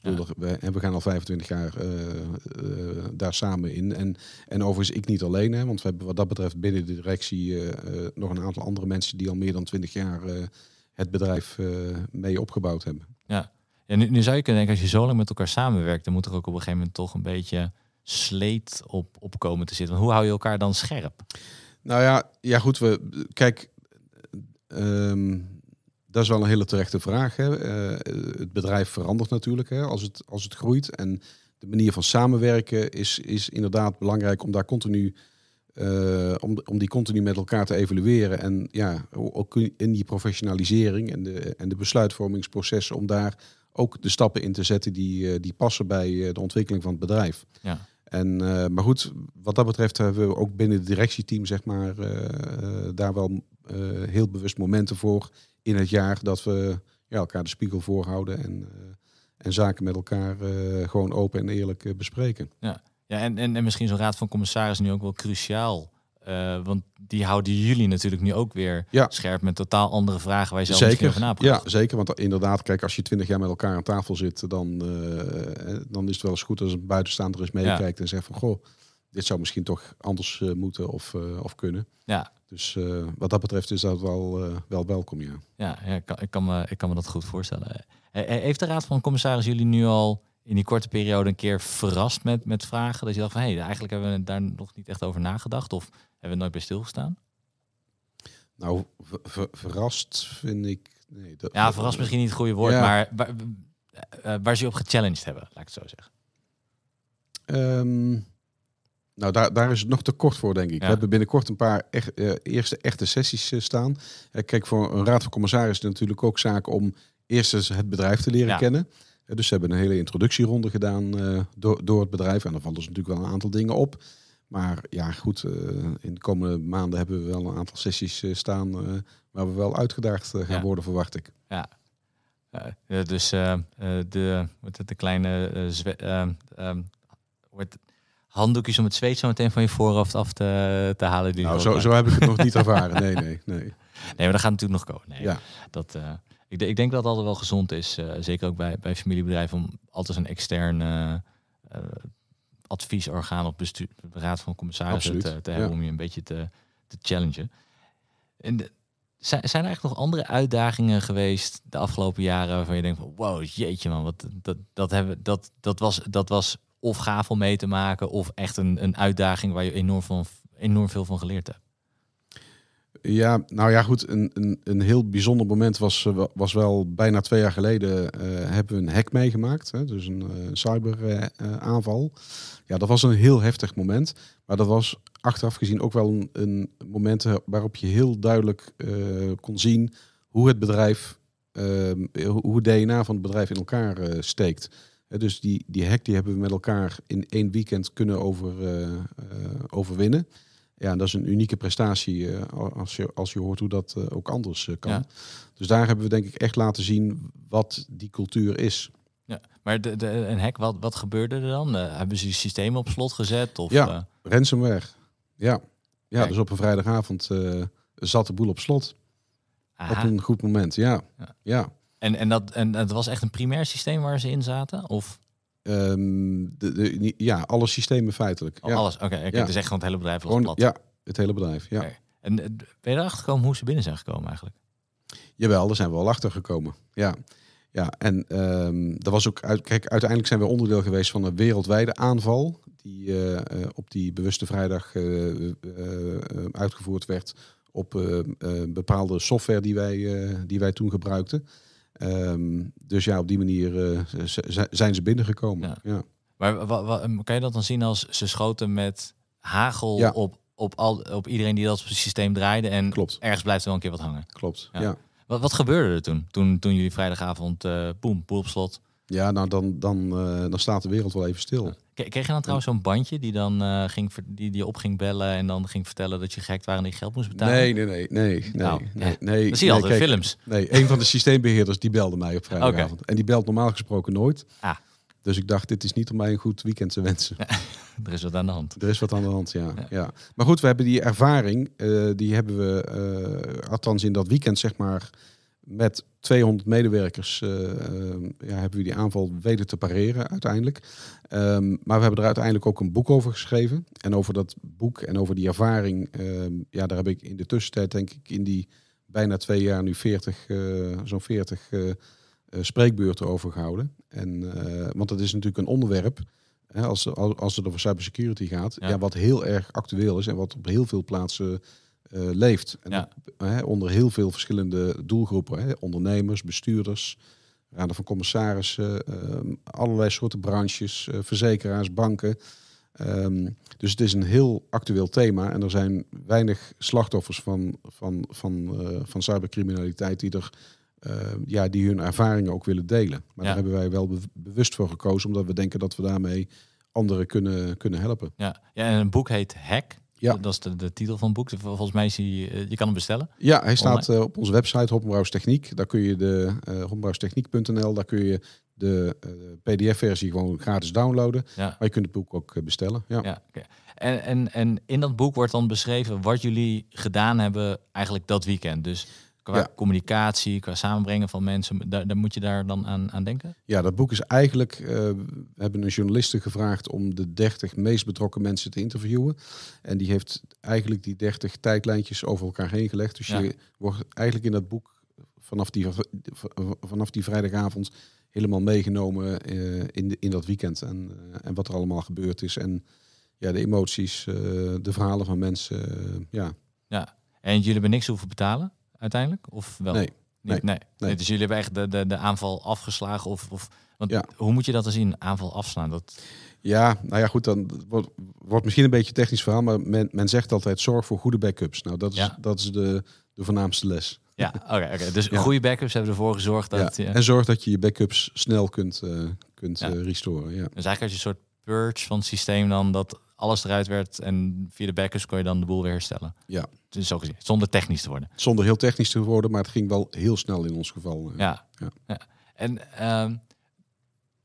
Ja. en we gaan al 25 jaar eh, eh, daar samen in. En, en overigens ik niet alleen, hè, want we hebben wat dat betreft binnen de directie eh, eh, nog een aantal andere mensen die al meer dan 20 jaar eh, het bedrijf eh, mee opgebouwd hebben. Ja, nu, nu zou je kunnen denken, als je zo lang met elkaar samenwerkt, dan moet er ook op een gegeven moment toch een beetje sleet op, op komen te zitten. Want hoe hou je elkaar dan scherp? Nou ja, ja goed, we, kijk, ehm, dat is wel een hele terechte vraag. Hè. Eh, het bedrijf verandert natuurlijk hè, als, het, als het groeit. En de manier van samenwerken is, is inderdaad belangrijk om daar continu uh, om, om die continu met elkaar te evalueren. En ja, ook in die professionalisering en de, en de besluitvormingsprocessen om daar ook de stappen in te zetten die, eh, die passen bij de ontwikkeling van het bedrijf. Ja. En, maar goed, wat dat betreft hebben we ook binnen het directieteam, zeg maar, daar wel heel bewust momenten voor in het jaar dat we ja, elkaar de spiegel voorhouden en, en zaken met elkaar gewoon open en eerlijk bespreken. Ja. Ja, en, en, en misschien zo'n raad van commissarissen nu ook wel cruciaal. Uh, want die houden jullie natuurlijk nu ook weer ja. scherp met totaal andere vragen waar je zelf zeker. van Ja, zeker. Want inderdaad, kijk, als je twintig jaar met elkaar aan tafel zit, dan, uh, dan is het wel eens goed als een buitenstaander eens meekijkt ja. en zegt van goh, dit zou misschien toch anders uh, moeten of, of kunnen. Ja. Dus wat dat betreft is dat wel, wel welkom, ja. Ja, ja ik, kan, ik, kan me, ik kan me dat goed voorstellen. Heeft de raad van commissaris jullie nu al in die korte periode een keer verrast met, met vragen? Dat je dacht van, hé, hey, eigenlijk hebben we daar nog niet echt over nagedacht of hebben we nooit bij stilgestaan? Nou, verrast vind ik... Nee, dat, ja, verrast misschien niet het goede woord, maar waar, waar ze je op gechallenged hebben, laat ik het zo zeggen. Um, nou, daar, daar is het nog te kort voor, denk ik. We hebben binnenkort een paar echt, uh, eerste echte sessies uh, staan. kijk, voor een raad van commissaris is het natuurlijk ook zaak om eerst eens het bedrijf te leren ja. kennen. Dus ze hebben een hele introductieronde gedaan uh, door, door het bedrijf. En dan vallen dus natuurlijk wel een aantal dingen op. Maar ja, goed, uh, in de komende maanden hebben we wel een aantal sessies uh, staan waar we wel uitgedaagd gaan ja. worden, verwacht ik. Ja, dus de, de kleine um, wordt handdoekjes om het zweet zo meteen van je voorhoofd af te, te halen. Die nou, zo, zo heb ik het nog niet *laughs* ervaren. Nee, nee, nee. Nee, maar dat gaat natuurlijk nog komen. Nee, ja. dat, ik, ik, denk dat het altijd wel gezond is, uh, zeker ook bij, bij familiebedrijven, om altijd een extern uh, adviesorgaan op bestuur, raad van commissarissen te, te, hebben om je een beetje te, te challengen. En de, zijn, zijn er eigenlijk nog andere uitdagingen geweest de afgelopen jaren waarvan je denkt van wow, jeetje man, wat, dat, dat, hebben, dat, dat, was, dat was of gaaf om mee te maken of echt een, een uitdaging waar je enorm, van, enorm veel van geleerd hebt? Ja, nou ja, goed. Een, een, een heel bijzonder moment was, eh, was wel bijna twee jaar geleden uh, hebben we een hack meegemaakt. Hè, dus een uh, cyberaanval. ja, dat was een heel heftig moment. Maar dat was achteraf gezien ook wel een, een moment waarop je heel duidelijk kon zien hoe het bedrijf, ehm, hoe het DNA van het bedrijf in elkaar steekt. Dus die, die hack die hebben we met elkaar in één weekend kunnen over, overwinnen. Ja, dat is een unieke prestatie uh, als, je, als je hoort hoe dat uh, ook anders uh, kan. Ja. Dus daar hebben we denk ik echt laten zien wat die cultuur is. Ja, maar de, de, een hack, wat, wat gebeurde er dan? hebben ze je systeem op slot gezet? Of, ja, ransomware. Ja, ja dus op een vrijdagavond zat de boel op slot. Aha. Op een goed moment, ja. ja. ja. En, en, dat, en het was echt een primair systeem waar ze in zaten? Of? Um, de, de, ja, alle systemen feitelijk. Oh, Alles, oké. Okay. Ja. Dus echt gewoon het hele bedrijf was plat. Ja, het hele bedrijf, ja. Okay. En eh, ben je erachter gekomen hoe ze binnen zijn gekomen eigenlijk? Jawel, daar zijn we wel achter gekomen. Ja, ja en um, dat was ook uit, kijk, uiteindelijk zijn we onderdeel geweest van een wereldwijde aanval die uh, uh, op die bewuste vrijdag uh, uitgevoerd werd op bepaalde software die wij, die wij toen gebruikten. Um, dus ja, op die manier uh, zijn ze binnengekomen. Ja. ja. Maar kan je dat dan zien als ze schoten met hagel ja. op, op, al, op iedereen die dat systeem draaide en Klopt. ergens blijft er wel een keer wat hangen? Klopt, ja. Wat, wat gebeurde er toen? Toen, toen jullie vrijdagavond, uh, boem, boel op slot? Ja, nou dan, dan, uh, dan staat de wereld wel even stil. Kreeg je dan trouwens zo'n bandje die dan uh, ging die, die op ging bellen en dan ging vertellen dat je gek waren en die geld moest betalen? Nee, nee, nee, nee, nee, nou, nee, nee. Dat zie je nee, altijd films. Nee, een van de systeembeheerders die belde mij op vrijdagavond. Okay. En die belt normaal gesproken nooit. Ah. Dus ik dacht, dit is niet om mij een goed weekend te wensen. *laughs* er is wat aan de hand. Er is wat aan de hand, ja. ja. ja. Maar goed, we hebben die ervaring, uh, die hebben we, althans in dat weekend zeg maar, met 200 medewerkers uh, ja, hebben we die aanval weten te pareren uiteindelijk. Um, maar we hebben er uiteindelijk ook een boek over geschreven. En over dat boek en over die ervaring, um, ja, daar heb ik in de tussentijd denk ik in die bijna twee jaar nu 40, eh, zo'n 40 eh, eh, spreekbeurten over gehouden. En, eh, want dat is natuurlijk een onderwerp, hè, als, als, als het over cybersecurity gaat, Ja. ja. wat heel erg actueel is en wat op heel veel plaatsen eh, leeft. En Ja. hè, onder heel veel verschillende doelgroepen. Hè, ondernemers, bestuurders, raden van commissarissen, ehm, allerlei soorten branches, eh, verzekeraars, banken. Ehm, dus het is een heel actueel thema en er zijn weinig slachtoffers van, van, van, eh, van cybercriminaliteit die, er, eh, ja, die hun ervaringen ook willen delen. Maar Ja. daar hebben wij wel be- bewust voor gekozen, omdat we denken dat we daarmee anderen kunnen, kunnen helpen. Ja. ja, en een boek heet Hack. Ja. Dat is de, de titel van het boek. Volgens mij is die, eh, je kan hem bestellen. Ja, hij staat eh, op onze website Hoppenbrouwers Techniek. Daar kun je de uh, daar kun je de PDF-versie gewoon gratis downloaden. Ja. Maar je kunt het boek ook bestellen. Ja. Ja, en, en, en in dat boek wordt dan beschreven wat jullie gedaan hebben eigenlijk dat weekend. Dus qua Ja. communicatie, qua samenbrengen van mensen, daar, daar moet je daar dan aan, aan denken? Ja, dat boek is eigenlijk. eh, we hebben een journaliste gevraagd om de 30 meest betrokken mensen te interviewen. En die heeft eigenlijk die 30 tijdlijntjes over elkaar heen gelegd. Dus Ja. je wordt eigenlijk in dat boek vanaf die, vanaf die vrijdagavond helemaal meegenomen eh, in, de, in dat weekend. En, eh, en wat er allemaal gebeurd is. En ja, de emoties, de verhalen van mensen. ja. Ja. En jullie hebben niks hoeven betalen uiteindelijk? Of wel? Nee, nee, Nee. nee. Dus jullie hebben echt de, de, de aanval afgeslagen? Of, of, want Ja. hoe moet je dat dan zien? Aanval afslaan? Dat, Ja, nou ja, goed, dan wordt, wordt misschien een beetje een technisch verhaal, maar men, men zegt altijd zorg voor goede backups. Nou, dat is, Ja. dat is de, de voornaamste les. ja, oké. *laughs* Dus Ja. goede backups hebben ervoor gezorgd dat... ja. En zorg dat je je backups snel kunt, eh, kunt eh, restoren. Ja. Dus eigenlijk had je een soort purge van het systeem dan, dat alles eruit werd en via de backups kon je dan de boel weer herstellen. Ja. Dus zo gezien, zonder technisch te worden. Zonder heel technisch te worden, maar het ging wel heel snel in ons geval. eh. Ja. Ja. ja. En ehm,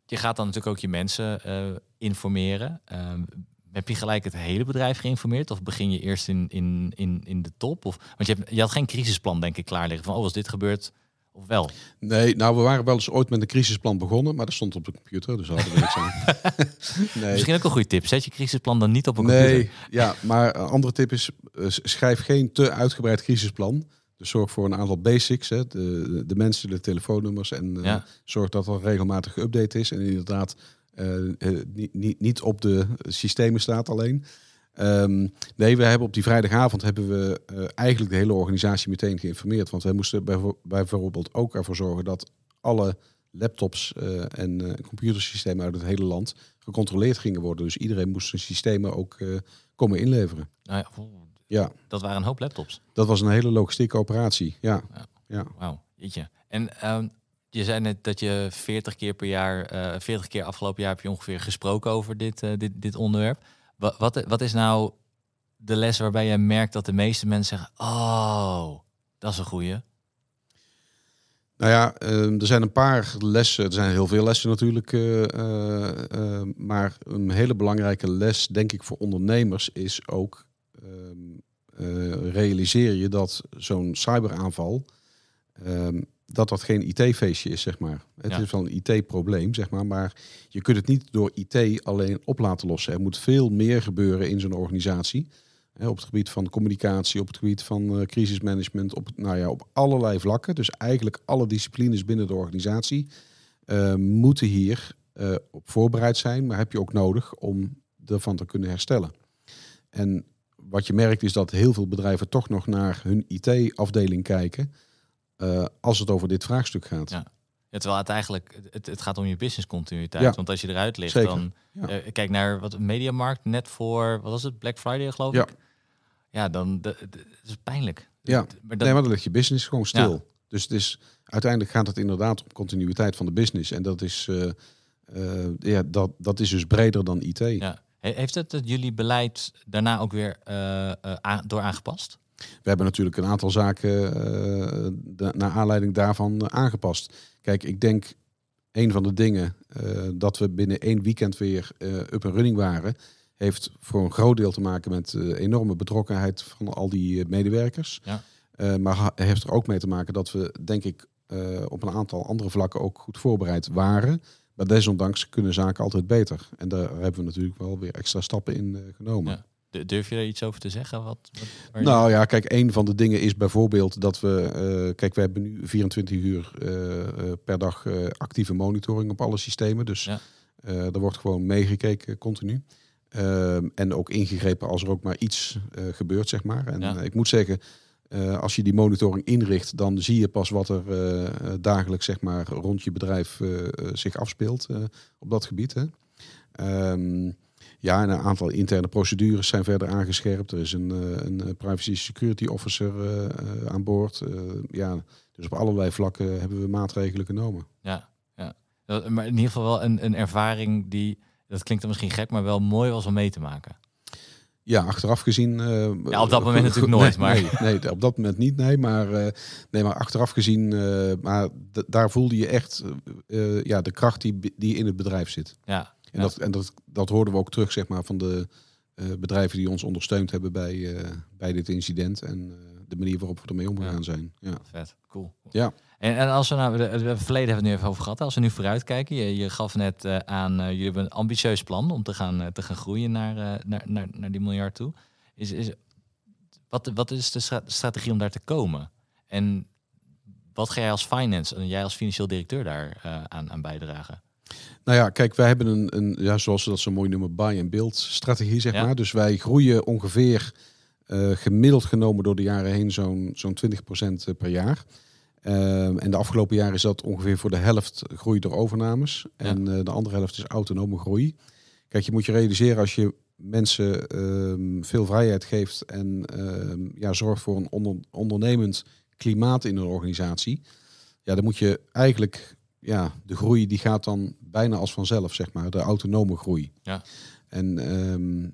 je gaat dan natuurlijk ook je mensen eh, informeren. Ehm, heb je gelijk het hele bedrijf geïnformeerd? Of begin je eerst in, in, in, in de top? Of, want je, hebt, je had geen crisisplan, denk ik, klaar liggen. Van, oh, als dit gebeurt, of wel? Nee, nou, we waren wel eens ooit met een crisisplan begonnen, maar dat stond op de computer, dus hadden we niks aan. *laughs* nee. Misschien ook een goede tip. Zet je crisisplan dan niet op een computer. Nee, ja, maar een andere tip is, eh, schrijf geen te uitgebreid crisisplan. Dus zorg voor een aantal basics, hè, de, de mensen, de telefoonnummers en eh, Ja. zorg dat er regelmatig geüpdate is. En inderdaad eh, niet, niet, niet op de systemen staat alleen. Ehm, nee, we hebben op die vrijdagavond hebben we eh, eigenlijk de hele organisatie meteen geïnformeerd. Want wij moesten bijvo- bijvoorbeeld ook ervoor zorgen dat alle laptops eh, en eh, computersystemen uit het hele land gecontroleerd gingen worden. Dus iedereen moest zijn systemen ook komen inleveren. Nou ja, Ja, dat waren een hoop laptops. dat was een hele logistieke operatie. Ja, Ja. ja. Wauw, jeetje. En ehm, je zei net dat je 40 keer per jaar, eh 40 keer afgelopen jaar heb je ongeveer gesproken over dit, dit, dit onderwerp. Wat, wat, is nou de les waarbij je merkt dat de meeste mensen zeggen, oh, dat is een goeie. Nou ja, ehm, er zijn een paar lessen. Er zijn heel veel lessen natuurlijk. eh, eh, eh, maar een hele belangrijke les, denk ik, voor ondernemers is ook ehm, eh, realiseer je dat zo'n cyberaanval ehm, dat dat geen IT-feestje is, zeg maar. Het Ja. is wel een IT-probleem, zeg maar. Maar je kunt het niet door IT alleen op laten lossen. Er moet veel meer gebeuren in zo'n organisatie. Hè, op het gebied van communicatie, op het gebied van eh, crisismanagement, op, nou ja, op allerlei vlakken. Dus eigenlijk alle disciplines binnen de organisatie eh, moeten hier eh, op voorbereid zijn, maar heb je ook nodig om ervan te kunnen herstellen. En wat je merkt is dat heel veel bedrijven toch nog naar hun IT-afdeling kijken eh, als het over dit vraagstuk gaat. Ja. Ja, terwijl het eigenlijk, het, het gaat om je business continuïteit. Ja. Want als je eruit ligt, Zeker. dan Ja. eh, kijk naar wat Mediamarkt net voor, wat was het, Black Friday geloof ik. Ja, dan de, de- het is pijnlijk. Ja. maar dat, Nee, maar dan ligt je business gewoon stil. Dus het is, uiteindelijk gaat het inderdaad om continuïteit van de business. En dat is, eh, ja, dat, dat is dus breder dan IT. Ja. He- Heeft het het jullie beleid daarna ook weer door aangepast? We hebben natuurlijk een aantal zaken eh, de- naar aanleiding daarvan eh, aangepast. Kijk, ik denk een van de dingen eh, dat we binnen één weekend weer up en running waren, heeft voor een groot deel te maken met de enorme betrokkenheid van al die medewerkers. Ja. Maar heeft er ook mee te maken dat we, denk ik, op een aantal andere vlakken ook goed voorbereid waren. Maar desondanks kunnen zaken altijd beter. En daar hebben we natuurlijk wel weer extra stappen in genomen. Ja. Durf je er iets over te zeggen? Wat, wat, Nou ja, kijk, een van de dingen is bijvoorbeeld dat we, eh, kijk, we hebben nu 24 uur eh, eh, per dag actieve monitoring op alle systemen. Dus Ja. er wordt gewoon meegekeken continu. Ehm, en ook ingegrepen als er ook maar iets gebeurt, zeg maar. En Ja. ik moet zeggen, als je die monitoring inricht, dan zie je pas wat er dagelijks, zeg maar, rond je bedrijf zich afspeelt op dat gebied. Hè. Ehm, ja, en een aantal interne procedures zijn verder aangescherpt. Er is een, eh, een eh, privacy security officer eh, aan boord. Ja, dus op allerlei vlakken hebben we maatregelen genomen. Ja, ja. Dat- Maar in ieder geval wel een, een ervaring die, dat klinkt dan misschien gek, maar wel mooi was om mee te maken. Ja, achteraf gezien. Ja, op dat moment *laughs* natuurlijk nooit, nee, maar- Nee, nee, op dat moment niet, nee. Maar, nee, maar achteraf gezien, maar daar voelde je echt ja, de kracht die, die in het bedrijf zit. Ja, En, dat, en dat, dat hoorden we ook terug, zeg maar, van de eh, bedrijven die ons ondersteund hebben bij, eh, bij dit incident. En eh, de manier waarop we ermee omgegaan zijn. Ja. vet, cool. Ja. En, en als we nou, het verleden hebben we het nu even over gehad. Als we nu vooruitkijken, je, je gaf net aan, eh, jullie hebben een ambitieus plan om te gaan, te gaan groeien naar, naar, naar, naar die miljard toe. Is, is, wat, wat is de stra- strategie om daar te komen? En wat ga jij als finance en jij als financieel directeur daar aan, aan bijdragen? Nou ja, kijk, wij hebben een, een ja, zoals ze dat zo mooi noemen, buy and build strategie, zeg Ja. maar. Dus wij groeien ongeveer eh, gemiddeld genomen door de jaren heen zo'n zo'n 20% per jaar. Ehm, en de afgelopen jaren is dat ongeveer voor de helft groei door overnames. En eh, de andere helft is autonome groei. Kijk, je moet je realiseren als je mensen ehm, veel vrijheid geeft en ehm, ja, zorgt voor een onder- ondernemend klimaat in een organisatie. Ja, dan moet je eigenlijk, ja, de groei die gaat dan bijna als vanzelf, zeg maar, de autonome groei. Ja. En ehm,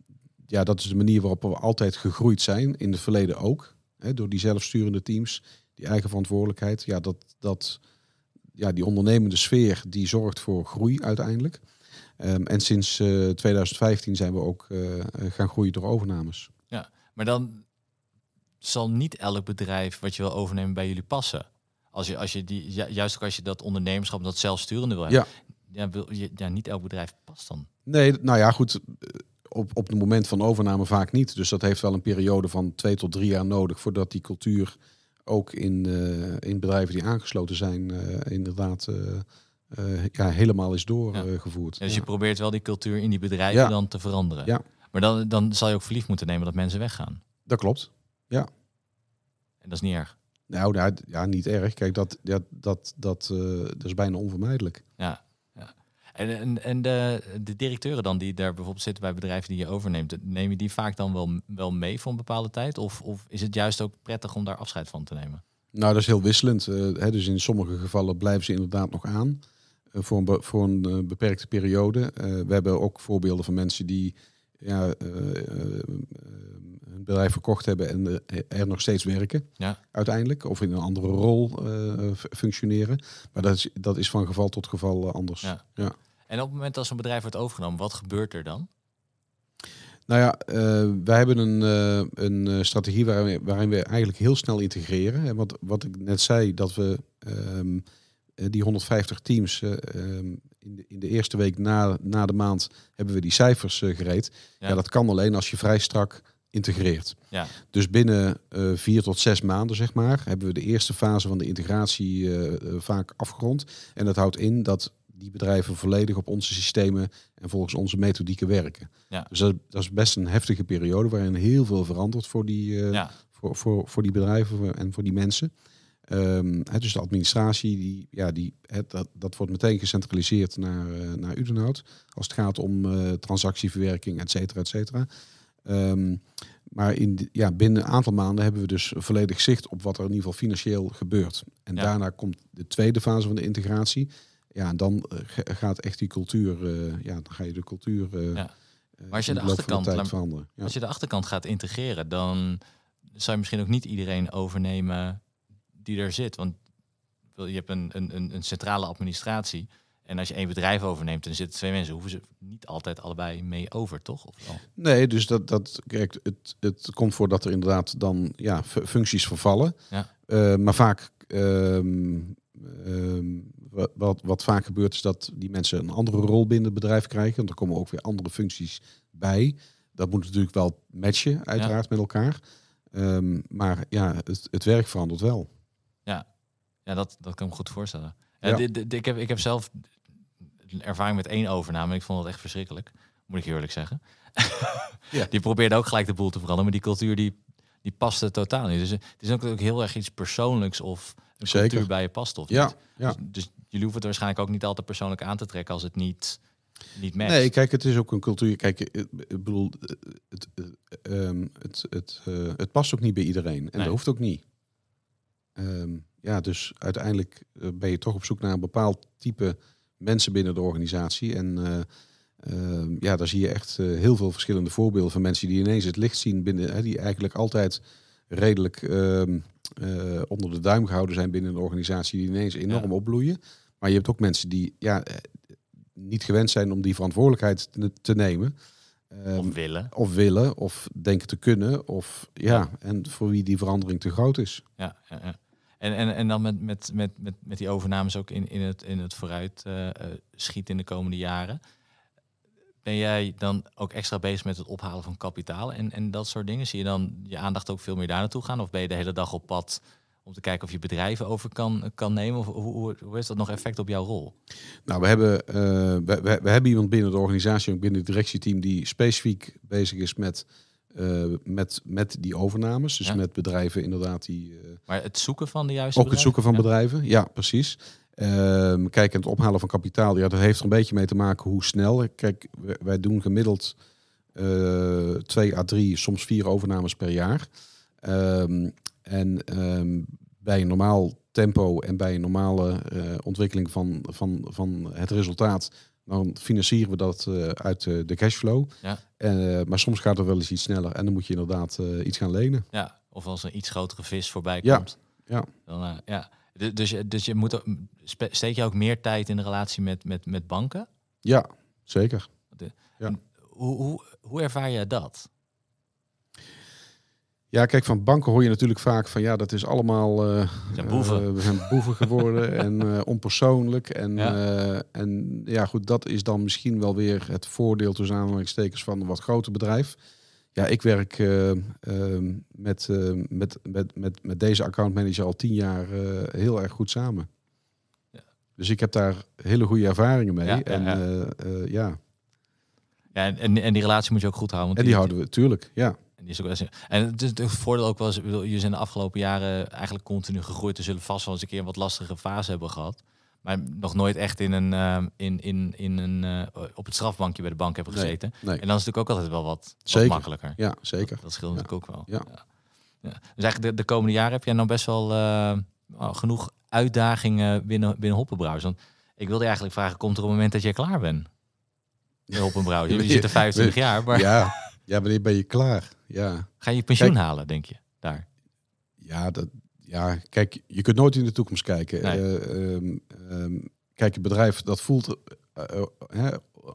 ja, dat is de manier waarop we altijd gegroeid zijn, in het verleden ook. Hè, door die zelfsturende teams, die eigen verantwoordelijkheid. Ja, dat, dat, ja, die ondernemende sfeer, die zorgt voor groei uiteindelijk. Ehm, en sinds eh, 2015 zijn we ook eh, gaan groeien door overnames. Maar dan zal niet elk bedrijf wat je wil overnemen bij jullie passen. Als je, als je die, ju- juist ook als je dat ondernemerschap, dat zelfsturende wil hebben. Ja. wil je, ja, niet elk bedrijf past dan. Nee, nou ja, goed. eh, Op, op het moment van overname vaak niet. Dus dat heeft wel een periode van twee tot drie jaar nodig voordat die cultuur ook in, eh, in bedrijven die aangesloten zijn, eh, inderdaad ja, helemaal is doorgevoerd. Ja, dus Ja. je probeert wel die cultuur in die bedrijven Ja. dan te veranderen. Ja. Maar dan, dan zal je ook verliefd moeten nemen dat mensen weggaan. Dat klopt. En dat is niet erg. Nou, ja, ja, niet erg. Kijk, dat, ja, dat, dat, eh, dat is bijna onvermijdelijk. Ja. ja. En, en, en de, de directeuren dan die daar bijvoorbeeld zitten bij bedrijven die je overneemt, neem je die vaak dan wel, wel mee voor een bepaalde tijd? Of, of is het juist ook prettig om daar afscheid van te nemen? Nou, dat is heel wisselend. eh, hè, dus in sommige gevallen blijven ze inderdaad nog aan. eh, voor een, voor een beperkte periode. We hebben ook voorbeelden van mensen die ja, eh, eh, eh, hun bedrijf verkocht hebben en eh, er nog steeds werken. Ja. Uiteindelijk. Of in een andere rol eh, f- functioneren. Maar dat is, dat is van geval tot geval eh, anders. Ja. Ja. En op het moment als een bedrijf wordt overgenomen, wat gebeurt er dan? Nou ja, eh, wij hebben een, eh, een eh, strategie waarin we, waarin we eigenlijk heel snel integreren. En wat, wat ik net zei, dat we ehm, eh, die 150 teams eh, ehm, in, de, in de eerste week na, na de maand hebben we die cijfers eh, gereed. Ja. Ja. dat kan alleen als je vrij strak integreert. Ja. Dus binnen eh, vier tot zes maanden, zeg maar, hebben we de eerste fase van de integratie eh, eh, vaak afgerond. En dat houdt in dat die bedrijven volledig op onze systemen en volgens onze methodieken werken. Ja. Dus dat, dat is best een heftige periode waarin heel veel verandert voor die, Ja, voor, voor, voor die bedrijven en voor die mensen. Ehm, dus de administratie, die, ja, die, dat, dat wordt meteen gecentraliseerd naar, eh, naar Udenhout. Als het gaat om transactieverwerking, et cetera, et cetera. Ehm, maar in, de- ja, binnen een aantal maanden hebben we dus volledig zicht op wat er in ieder geval financieel gebeurt. En Ja. daarna komt de tweede fase van de integratie. Ja, en dan eh, ga- gaat echt die cultuur, eh, ja, dan ga je de cultuur eh, Ja. eh, als je de achterkant veranderen. Ja. als je de achterkant gaat integreren, dan zou je misschien ook niet iedereen overnemen die er zit. Want je hebt een, een, een centrale administratie. En als je één bedrijf overneemt en er zitten twee mensen, hoeven ze niet altijd allebei mee over, toch? Of? Nee, dus dat, dat kijk, het, het komt voor dat er inderdaad dan ja, fu- functies vervallen. Ja. Eh, maar vaak, ehm, ehm, wat, wat, vaak gebeurt, is dat die mensen een andere rol binnen het bedrijf krijgen. Want er komen ook weer andere functies bij. dat moet natuurlijk wel matchen, uiteraard, met elkaar. Ehm, maar ja, het, het werk verandert wel. Ja, dat, dat kan ik me goed voorstellen. Ja. Dit- dit- ik, heb, ik heb zelf ervaring met één overname en ik vond het echt verschrikkelijk. Moet ik eerlijk zeggen. *laughs* Ja. Die probeerde ook gelijk de boel te veranderen, maar die cultuur die, die paste totaal niet. Dus het is ook, ook heel erg iets persoonlijks of een Zeker. cultuur bij je past of Ja, niet. ja. Dus, dus jullie hoeven het waarschijnlijk ook niet altijd persoonlijk aan te trekken als het niet, niet matcht. Nee, kijk, het is ook een cultuur. Kijk, ik ik bedoel, het, eh, ehm, het, het, eh, het past ook niet bij iedereen. En Nee. dat hoeft ook niet. Ehm, ja, dus uiteindelijk eh, ben je toch op zoek naar een bepaald type mensen binnen de organisatie. En eh, ehm, ja, daar zie je echt eh, heel veel verschillende voorbeelden van mensen die ineens het licht zien binnen, hè, die eigenlijk altijd redelijk ehm, eh, onder de duim gehouden zijn binnen een organisatie, die ineens enorm Ja. opbloeien. Maar je hebt ook mensen die ja, niet gewend zijn om die verantwoordelijkheid te, te nemen. Ehm, of willen. of willen, of denken te kunnen, of ja, en voor wie die verandering te groot is. Ja, ja, ja. En, en, en dan met, met, met, met, met die overnames ook in, in, het, in het vooruit eh, eh, schieten in de komende jaren. Ben jij dan ook extra bezig met het ophalen van kapitaal en, en dat soort dingen? Zie je dan je aandacht ook veel meer daar naartoe gaan? Of ben je de hele dag op pad om te kijken of je bedrijven over kan, kan nemen? Of hoe, hoe, heeft dat nog effect op jouw rol? Nou, we hebben, eh, we, we hebben iemand binnen de organisatie, ook binnen het directieteam, die specifiek bezig is met, eh, met, met die overnames. Dus Ja. met bedrijven inderdaad die... eh, Maar het zoeken van de juiste ook het zoeken van bedrijven? bedrijven, ja, precies. Ehm, kijk, en het ophalen van kapitaal, ja, dat heeft er een beetje mee te maken hoe snel. Kijk, wij- doen gemiddeld eh, twee à drie, soms vier overnames per jaar. Ehm, en ehm, bij een normaal tempo en bij een normale ontwikkeling van, van, van het resultaat, dan financieren we dat eh, uit eh, de cashflow. Ja. Eh, maar soms gaat het wel eens iets sneller en dan moet je inderdaad iets gaan lenen. Ja, of als een iets grotere vis voorbij Ja, komt. ja. Dan, eh, ja. Du- Dus, dus je moet spe- steek je ook meer tijd in de relatie met, met, met banken? Ja, zeker. Hoe, hoe, hoe ervaar je dat? Ja, kijk, van banken hoor je natuurlijk vaak van ja, dat is allemaal. eh, zijn boeven. eh, we zijn boeven geworden *laughs* en eh, onpersoonlijk. En Ja. en ja, goed, dat is dan misschien wel weer het voordeel tussen aanhalingstekens van een wat groter bedrijf. Ja, ik werk eh, ehm, met, eh, met, met, met, met deze accountmanager al tien jaar eh, heel erg goed samen. Ja. Dus ik heb daar hele goede ervaringen mee. Ja, en ja. eh, eh, ja. Ja, en, en, die relatie moet je ook goed houden. Want en die houden we, tuurlijk. Ja. En, die is ook, en het is het voordeel ook wel je zijn de afgelopen jaren eigenlijk continu gegroeid. Er zullen vast wel eens een keer een wat lastige fase hebben gehad. Maar nog nooit echt in een, ehm, in, in, in een, eh, op het strafbankje bij de bank hebben gezeten. nee. En dan is het natuurlijk ook altijd wel wat, makkelijker. Ja, zeker. Dat, dat scheelt natuurlijk ook wel. Ja. Ja. Dus eigenlijk de, de komende jaren heb jij nou best wel eh, nou, genoeg uitdagingen binnen, binnen Hoppenbrouwers. Want ik wilde eigenlijk vragen, komt er een moment dat jij klaar bent? Hoppenbrouwers. *laughs* Jullie zitten 25 jaar, maar Ja, ja, wanneer ben je klaar? Ja. ga je pensioen Kijk- halen, denk je, daar? Ja, dat, ja, kijk, je kunt nooit in de toekomst kijken. Nee. Eh, ehm, ehm, kijk, het bedrijf dat voelt eh, eh,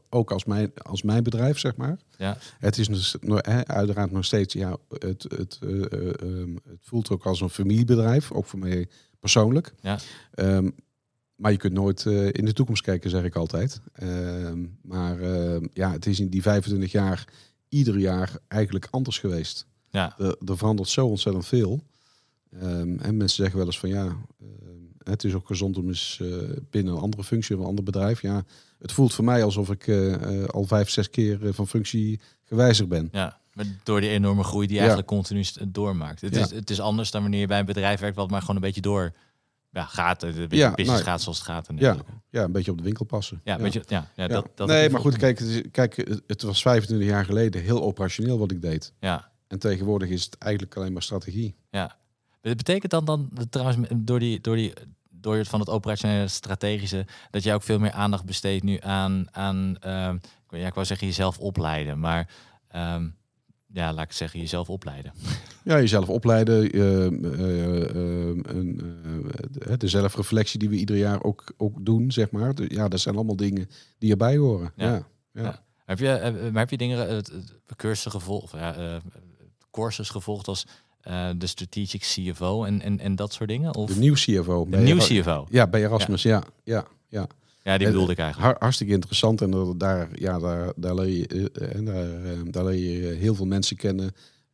ook als mijn, als mijn bedrijf, zeg maar. Ja. Het is dus, uiteraard nog steeds, ja, het, het, eh, eh, ehm, het voelt ook als een familiebedrijf, ook voor mij persoonlijk. Ja. Maar je kunt nooit in de toekomst kijken, zeg ik altijd. Maar ja, het is in die 25 jaar ieder jaar eigenlijk anders geweest. Ja, Er, er verandert zo ontzettend veel. Ehm, en mensen zeggen wel eens van ja, ehm, het is ook gezond om eens eh, binnen een andere functie of een ander bedrijf. Ja, het voelt voor mij alsof ik eh, eh, al vijf, zes keer van functie gewijzigd ben. ja. Maar door die enorme groei die je Ja. eigenlijk continu doormaakt. Het, Ja. is, het is anders dan wanneer je bij een bedrijf werkt wat maar gewoon een beetje door ja, gaat. De beetje Ja, business nou, gaat zoals het gaat. En Ja, ja, een beetje op de winkel passen. ja, Weet je, ja, ja. Dat, dat nee, maar goed, kijk, het, is- kijk, het- was 25 jaar geleden heel operationeel wat ik deed. Ja, En tegenwoordig is het eigenlijk alleen maar strategie. ja. Dat betekent dan, dan trouwens door, die, door, die, door het van het operationele strategische, dat jij ook veel meer aandacht besteedt nu aan, aan ehm, ja, ik wou zeggen jezelf opleiden, maar ehm, ja, laat ik zeggen jezelf opleiden. Ja, jezelf opleiden, eh, eh, eh, de zelfreflectie die we ieder jaar ook, ook doen, zeg maar. Ja, dat zijn allemaal dingen die erbij horen. Ja. Ja. Ja. Ja. Heb je, maar heb je dingen, cursussen gevolgd, ja, courses gevolgd als de strategic CFO en, en, en dat soort dingen? Of De nieuw CFO. de Era- CFO? Ja, bij Erasmus, ja. ja, ja. Ja, die bedoelde ik eigenlijk. Har- hartstikke interessant. En dat- daar, ja, daar, daar, leer je, eh, en daar, eh, daar leer je heel veel mensen kennen.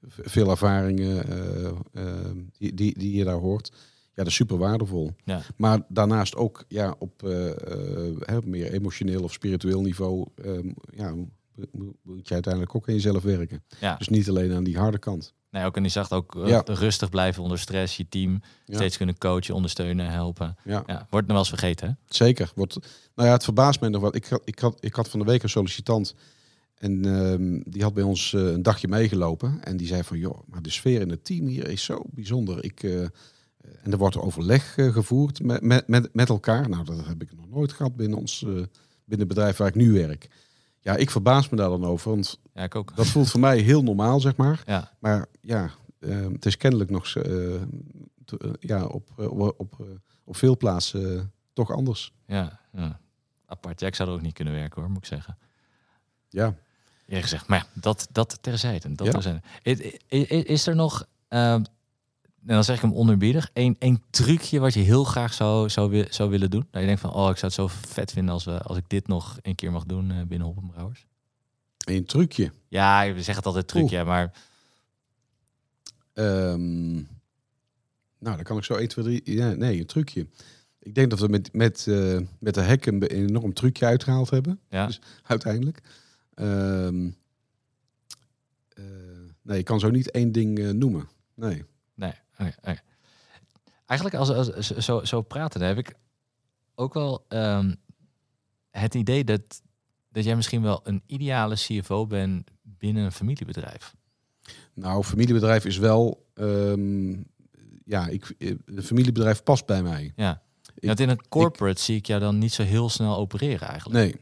Veel ervaringen eh, eh, die, die, die je daar hoort. Ja, dat is super waardevol. Ja. Maar daarnaast ook ja, op eh, eh, meer emotioneel of spiritueel niveau... eh, ja, moet- je uiteindelijk ook aan jezelf werken. Ja. Dus niet alleen aan die harde kant. Nee, ook en die zag ook eh, Ja. rustig blijven onder stress, je team Ja. steeds kunnen coachen, ondersteunen, helpen. Ja. Ja, wordt nog wel eens vergeten, hè? Zeker. Wordt, nou ja, het verbaast mij nog wat. Ik had, ik had, ik had van de week een sollicitant. En ehm, die had bij ons eh, een dagje meegelopen. En die zei van, joh, maar de sfeer in het team hier is zo bijzonder. Ik, eh, en er wordt overleg gevoerd met, met, met, met elkaar. Nou, dat heb ik nog nooit gehad binnen ons binnen het bedrijf waar ik nu werk. Ja, ik verbaas me daar dan over. Want Ja, ik ook. dat voelt voor mij heel normaal, zeg maar. Ja, Maar ja, eh, het is kennelijk nog eh, eh, ja, op, op, op, op veel plaatsen toch anders. ja, ja. Apart. Ja, ik zou er ook niet kunnen werken, hoor, moet ik zeggen. Ja. Eerlijk gezegd. Maar ja, dat, dat terzijde. Dat Ja. terzijde. I- i- i- Is er nog, ehm, en dan zeg ik hem onerbiedig, één, één trucje wat je heel graag zou, zou, zou willen doen? Dat je denkt van, oh, ik zou het zo vet vinden als, we, als ik dit nog een keer mag doen binnen Hoppenbrouwers. Een trucje. Ja, we zeggen het altijd trucje, maar Ehm, nou, dan kan ik zo 1, 2, 3. Ja, nee, een trucje. Ik denk dat we met, met, eh, met de hekken een enorm trucje uitgehaald hebben, ja. Dus- *laughs* uiteindelijk. Eh, nee, ik kan zo niet één ding eh, noemen. Nee. Nee. Eigenlijk als, als zo- zo, praten, heb ik ook wel ehm, het idee dat, dat jij misschien wel een ideale CFO bent binnen een familiebedrijf. Nou, familiebedrijf is wel. ehm, ja, ik, eh, een familiebedrijf past bij mij. Ja. Ik- Want in een corporate zie ik jou dan niet zo heel snel opereren eigenlijk. Nee,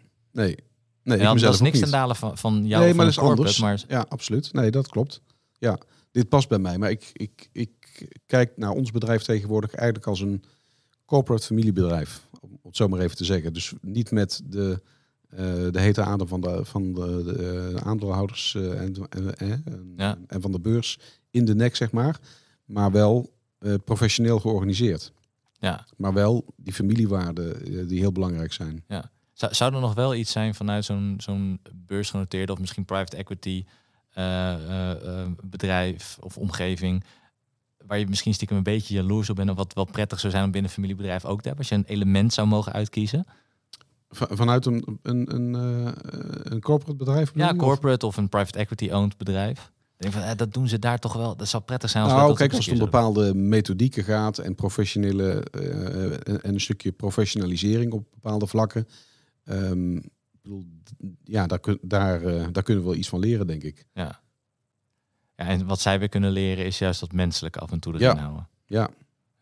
nee. Nee, en dan, ik dat is niks ten dale van, van jou nee, maar dat is anders. maar Ja, absoluut. Nee, dat klopt. Ja, dit past bij mij. Maar ik, ik, ik kijk naar ons bedrijf tegenwoordig eigenlijk als een corporate familiebedrijf. Om het zo maar even te zeggen. Dus niet met de, de hete adem van de, van de, de eh, aandeelhouders eh, en, en, eh, en, Ja. en van de beurs in de nek, zeg maar. Maar wel eh, professioneel georganiseerd. ja. Maar wel die familiewaarden eh, die heel belangrijk zijn. Zou, zou er nog wel iets zijn vanuit zo'n zo'n beursgenoteerde of misschien private equity eh, eh, eh, bedrijf of omgeving, waar je misschien stiekem een beetje jaloers op bent of wat wel prettig zou zijn om binnen een familiebedrijf ook te hebben, als je een element zou mogen uitkiezen? Va- Vanuit een, een, een, eh, een corporate bedrijf? Ja, of? corporate of een private equity-owned bedrijf. Ik denk van, eh, dat doen ze daar toch wel. Dat zou prettig zijn als Nou, dat kijk, als het om bepaalde methodieken gaat en professionele eh, en en een stukje professionalisering op bepaalde vlakken. ehm, ja, daar, daar, daar kunnen we wel iets van leren, denk ik. Ja. ja. En wat zij weer kunnen leren is juist dat menselijke af en toe erin Ja. houden. Ja.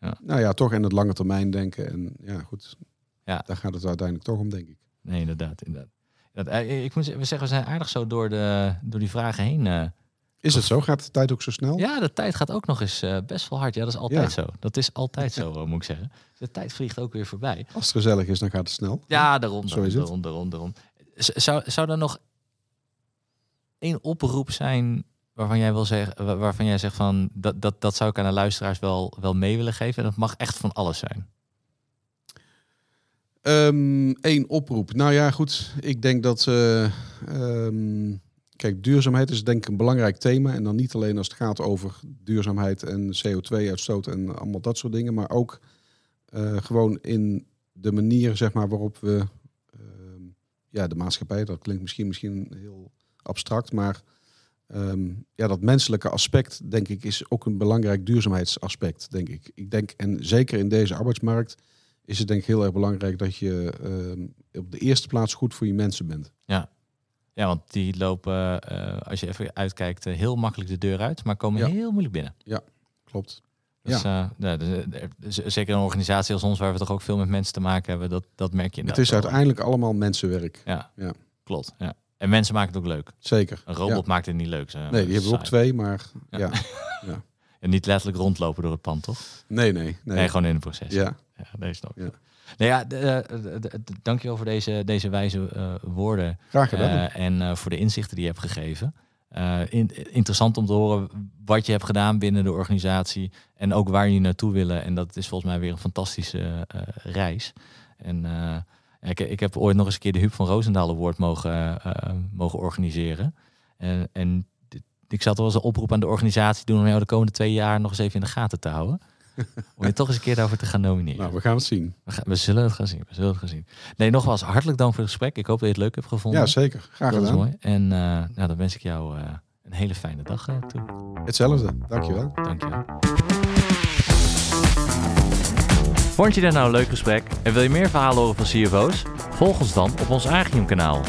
Ja. Nou ja, toch in het lange termijn denken. En ja, goed. Ja. Daar gaat het uiteindelijk toch om, denk ik. Nee, inderdaad. inderdaad. Dat, eh, ik moet zeggen, we zijn aardig zo door, de, door die vragen heen. eh. Is het zo? Gaat de tijd ook zo snel? Ja, de tijd gaat ook nog eens eh, best wel hard. Ja, dat is altijd Ja. zo. Dat is altijd *laughs* zo, moet ik zeggen. De tijd vliegt ook weer voorbij. Als het gezellig is, dan gaat het snel. Ja, daarom. Zo daarom, het. daarom, Zou, zou er nog één oproep zijn waarvan jij wil zeggen, wa- waarvan jij zegt van dat, dat, dat zou ik aan de luisteraars wel, wel mee willen geven? En dat mag echt van alles zijn. Eén oproep. Nou ja, goed. Ik denk dat. eh, ehm, kijk, duurzaamheid is denk ik een belangrijk thema. En dan niet alleen als het gaat over duurzaamheid en CO2-uitstoot en allemaal dat soort dingen. Maar ook eh, gewoon in de manier zeg maar, waarop we. ehm, ja, de maatschappij, dat klinkt misschien, misschien heel abstract. Maar ehm, ja, dat menselijke aspect, denk ik, is ook een belangrijk duurzaamheidsaspect, denk ik. Ik denk, en zeker in deze arbeidsmarkt is het denk ik heel erg belangrijk dat je ehm, op de eerste plaats goed voor je mensen bent. Ja, want die lopen, eh, als je even uitkijkt, eh, heel makkelijk de deur uit, maar komen Ja. heel moeilijk binnen. Klopt. Dus, eh, ja, dus, z- zeker een organisatie als ons, waar we toch ook veel met mensen te maken hebben, dat, dat merk je Het is wel. uiteindelijk allemaal mensenwerk. Ja, Ja. klopt. Ja. En mensen maken het ook leuk. Zeker. Een robot maakt het niet leuk. Zo. Ja. Nee, die hebben we ook twee, maar Ja. *laughs* ja. En niet letterlijk rondlopen door het pand, toch? Nee, nee. Nee, Nee, gewoon in het proces. Ja. Ja, deze snap ik. Ja. Nou ja, dankjewel voor deze, deze wijze eh, woorden. Graag gedaan. eh, en eh, voor de inzichten die je hebt gegeven. In- interessant om te horen wat je hebt gedaan binnen de organisatie. En ook waar je naartoe willen. En dat is volgens mij weer een fantastische reis. En Ik, ik heb ooit nog eens een keer de Huub van Roosendaal Award mogen, mogen organiseren. En, ik zat wel eens een oproep aan de organisatie doen om jou de komende twee jaar nog eens even in de gaten te houden. Om je toch eens een keer daarvoor te gaan nomineren. Nou, we gaan het zien. We, gaan- we zullen het gaan zien. We zullen het gaan zien. Nee, nogmaals, hartelijk dank voor het gesprek. Ik hoop dat je het leuk hebt gevonden. Ja, zeker. Graag dat is gedaan. mooi. En eh, nou, dan wens ik jou eh, een hele fijne dag eh, toe. Hetzelfde. Dankjewel. Dankjewel. Vond je dit nou een leuk gesprek en wil je meer verhalen horen van CFO's? Volg ons dan op ons Agium kanaal.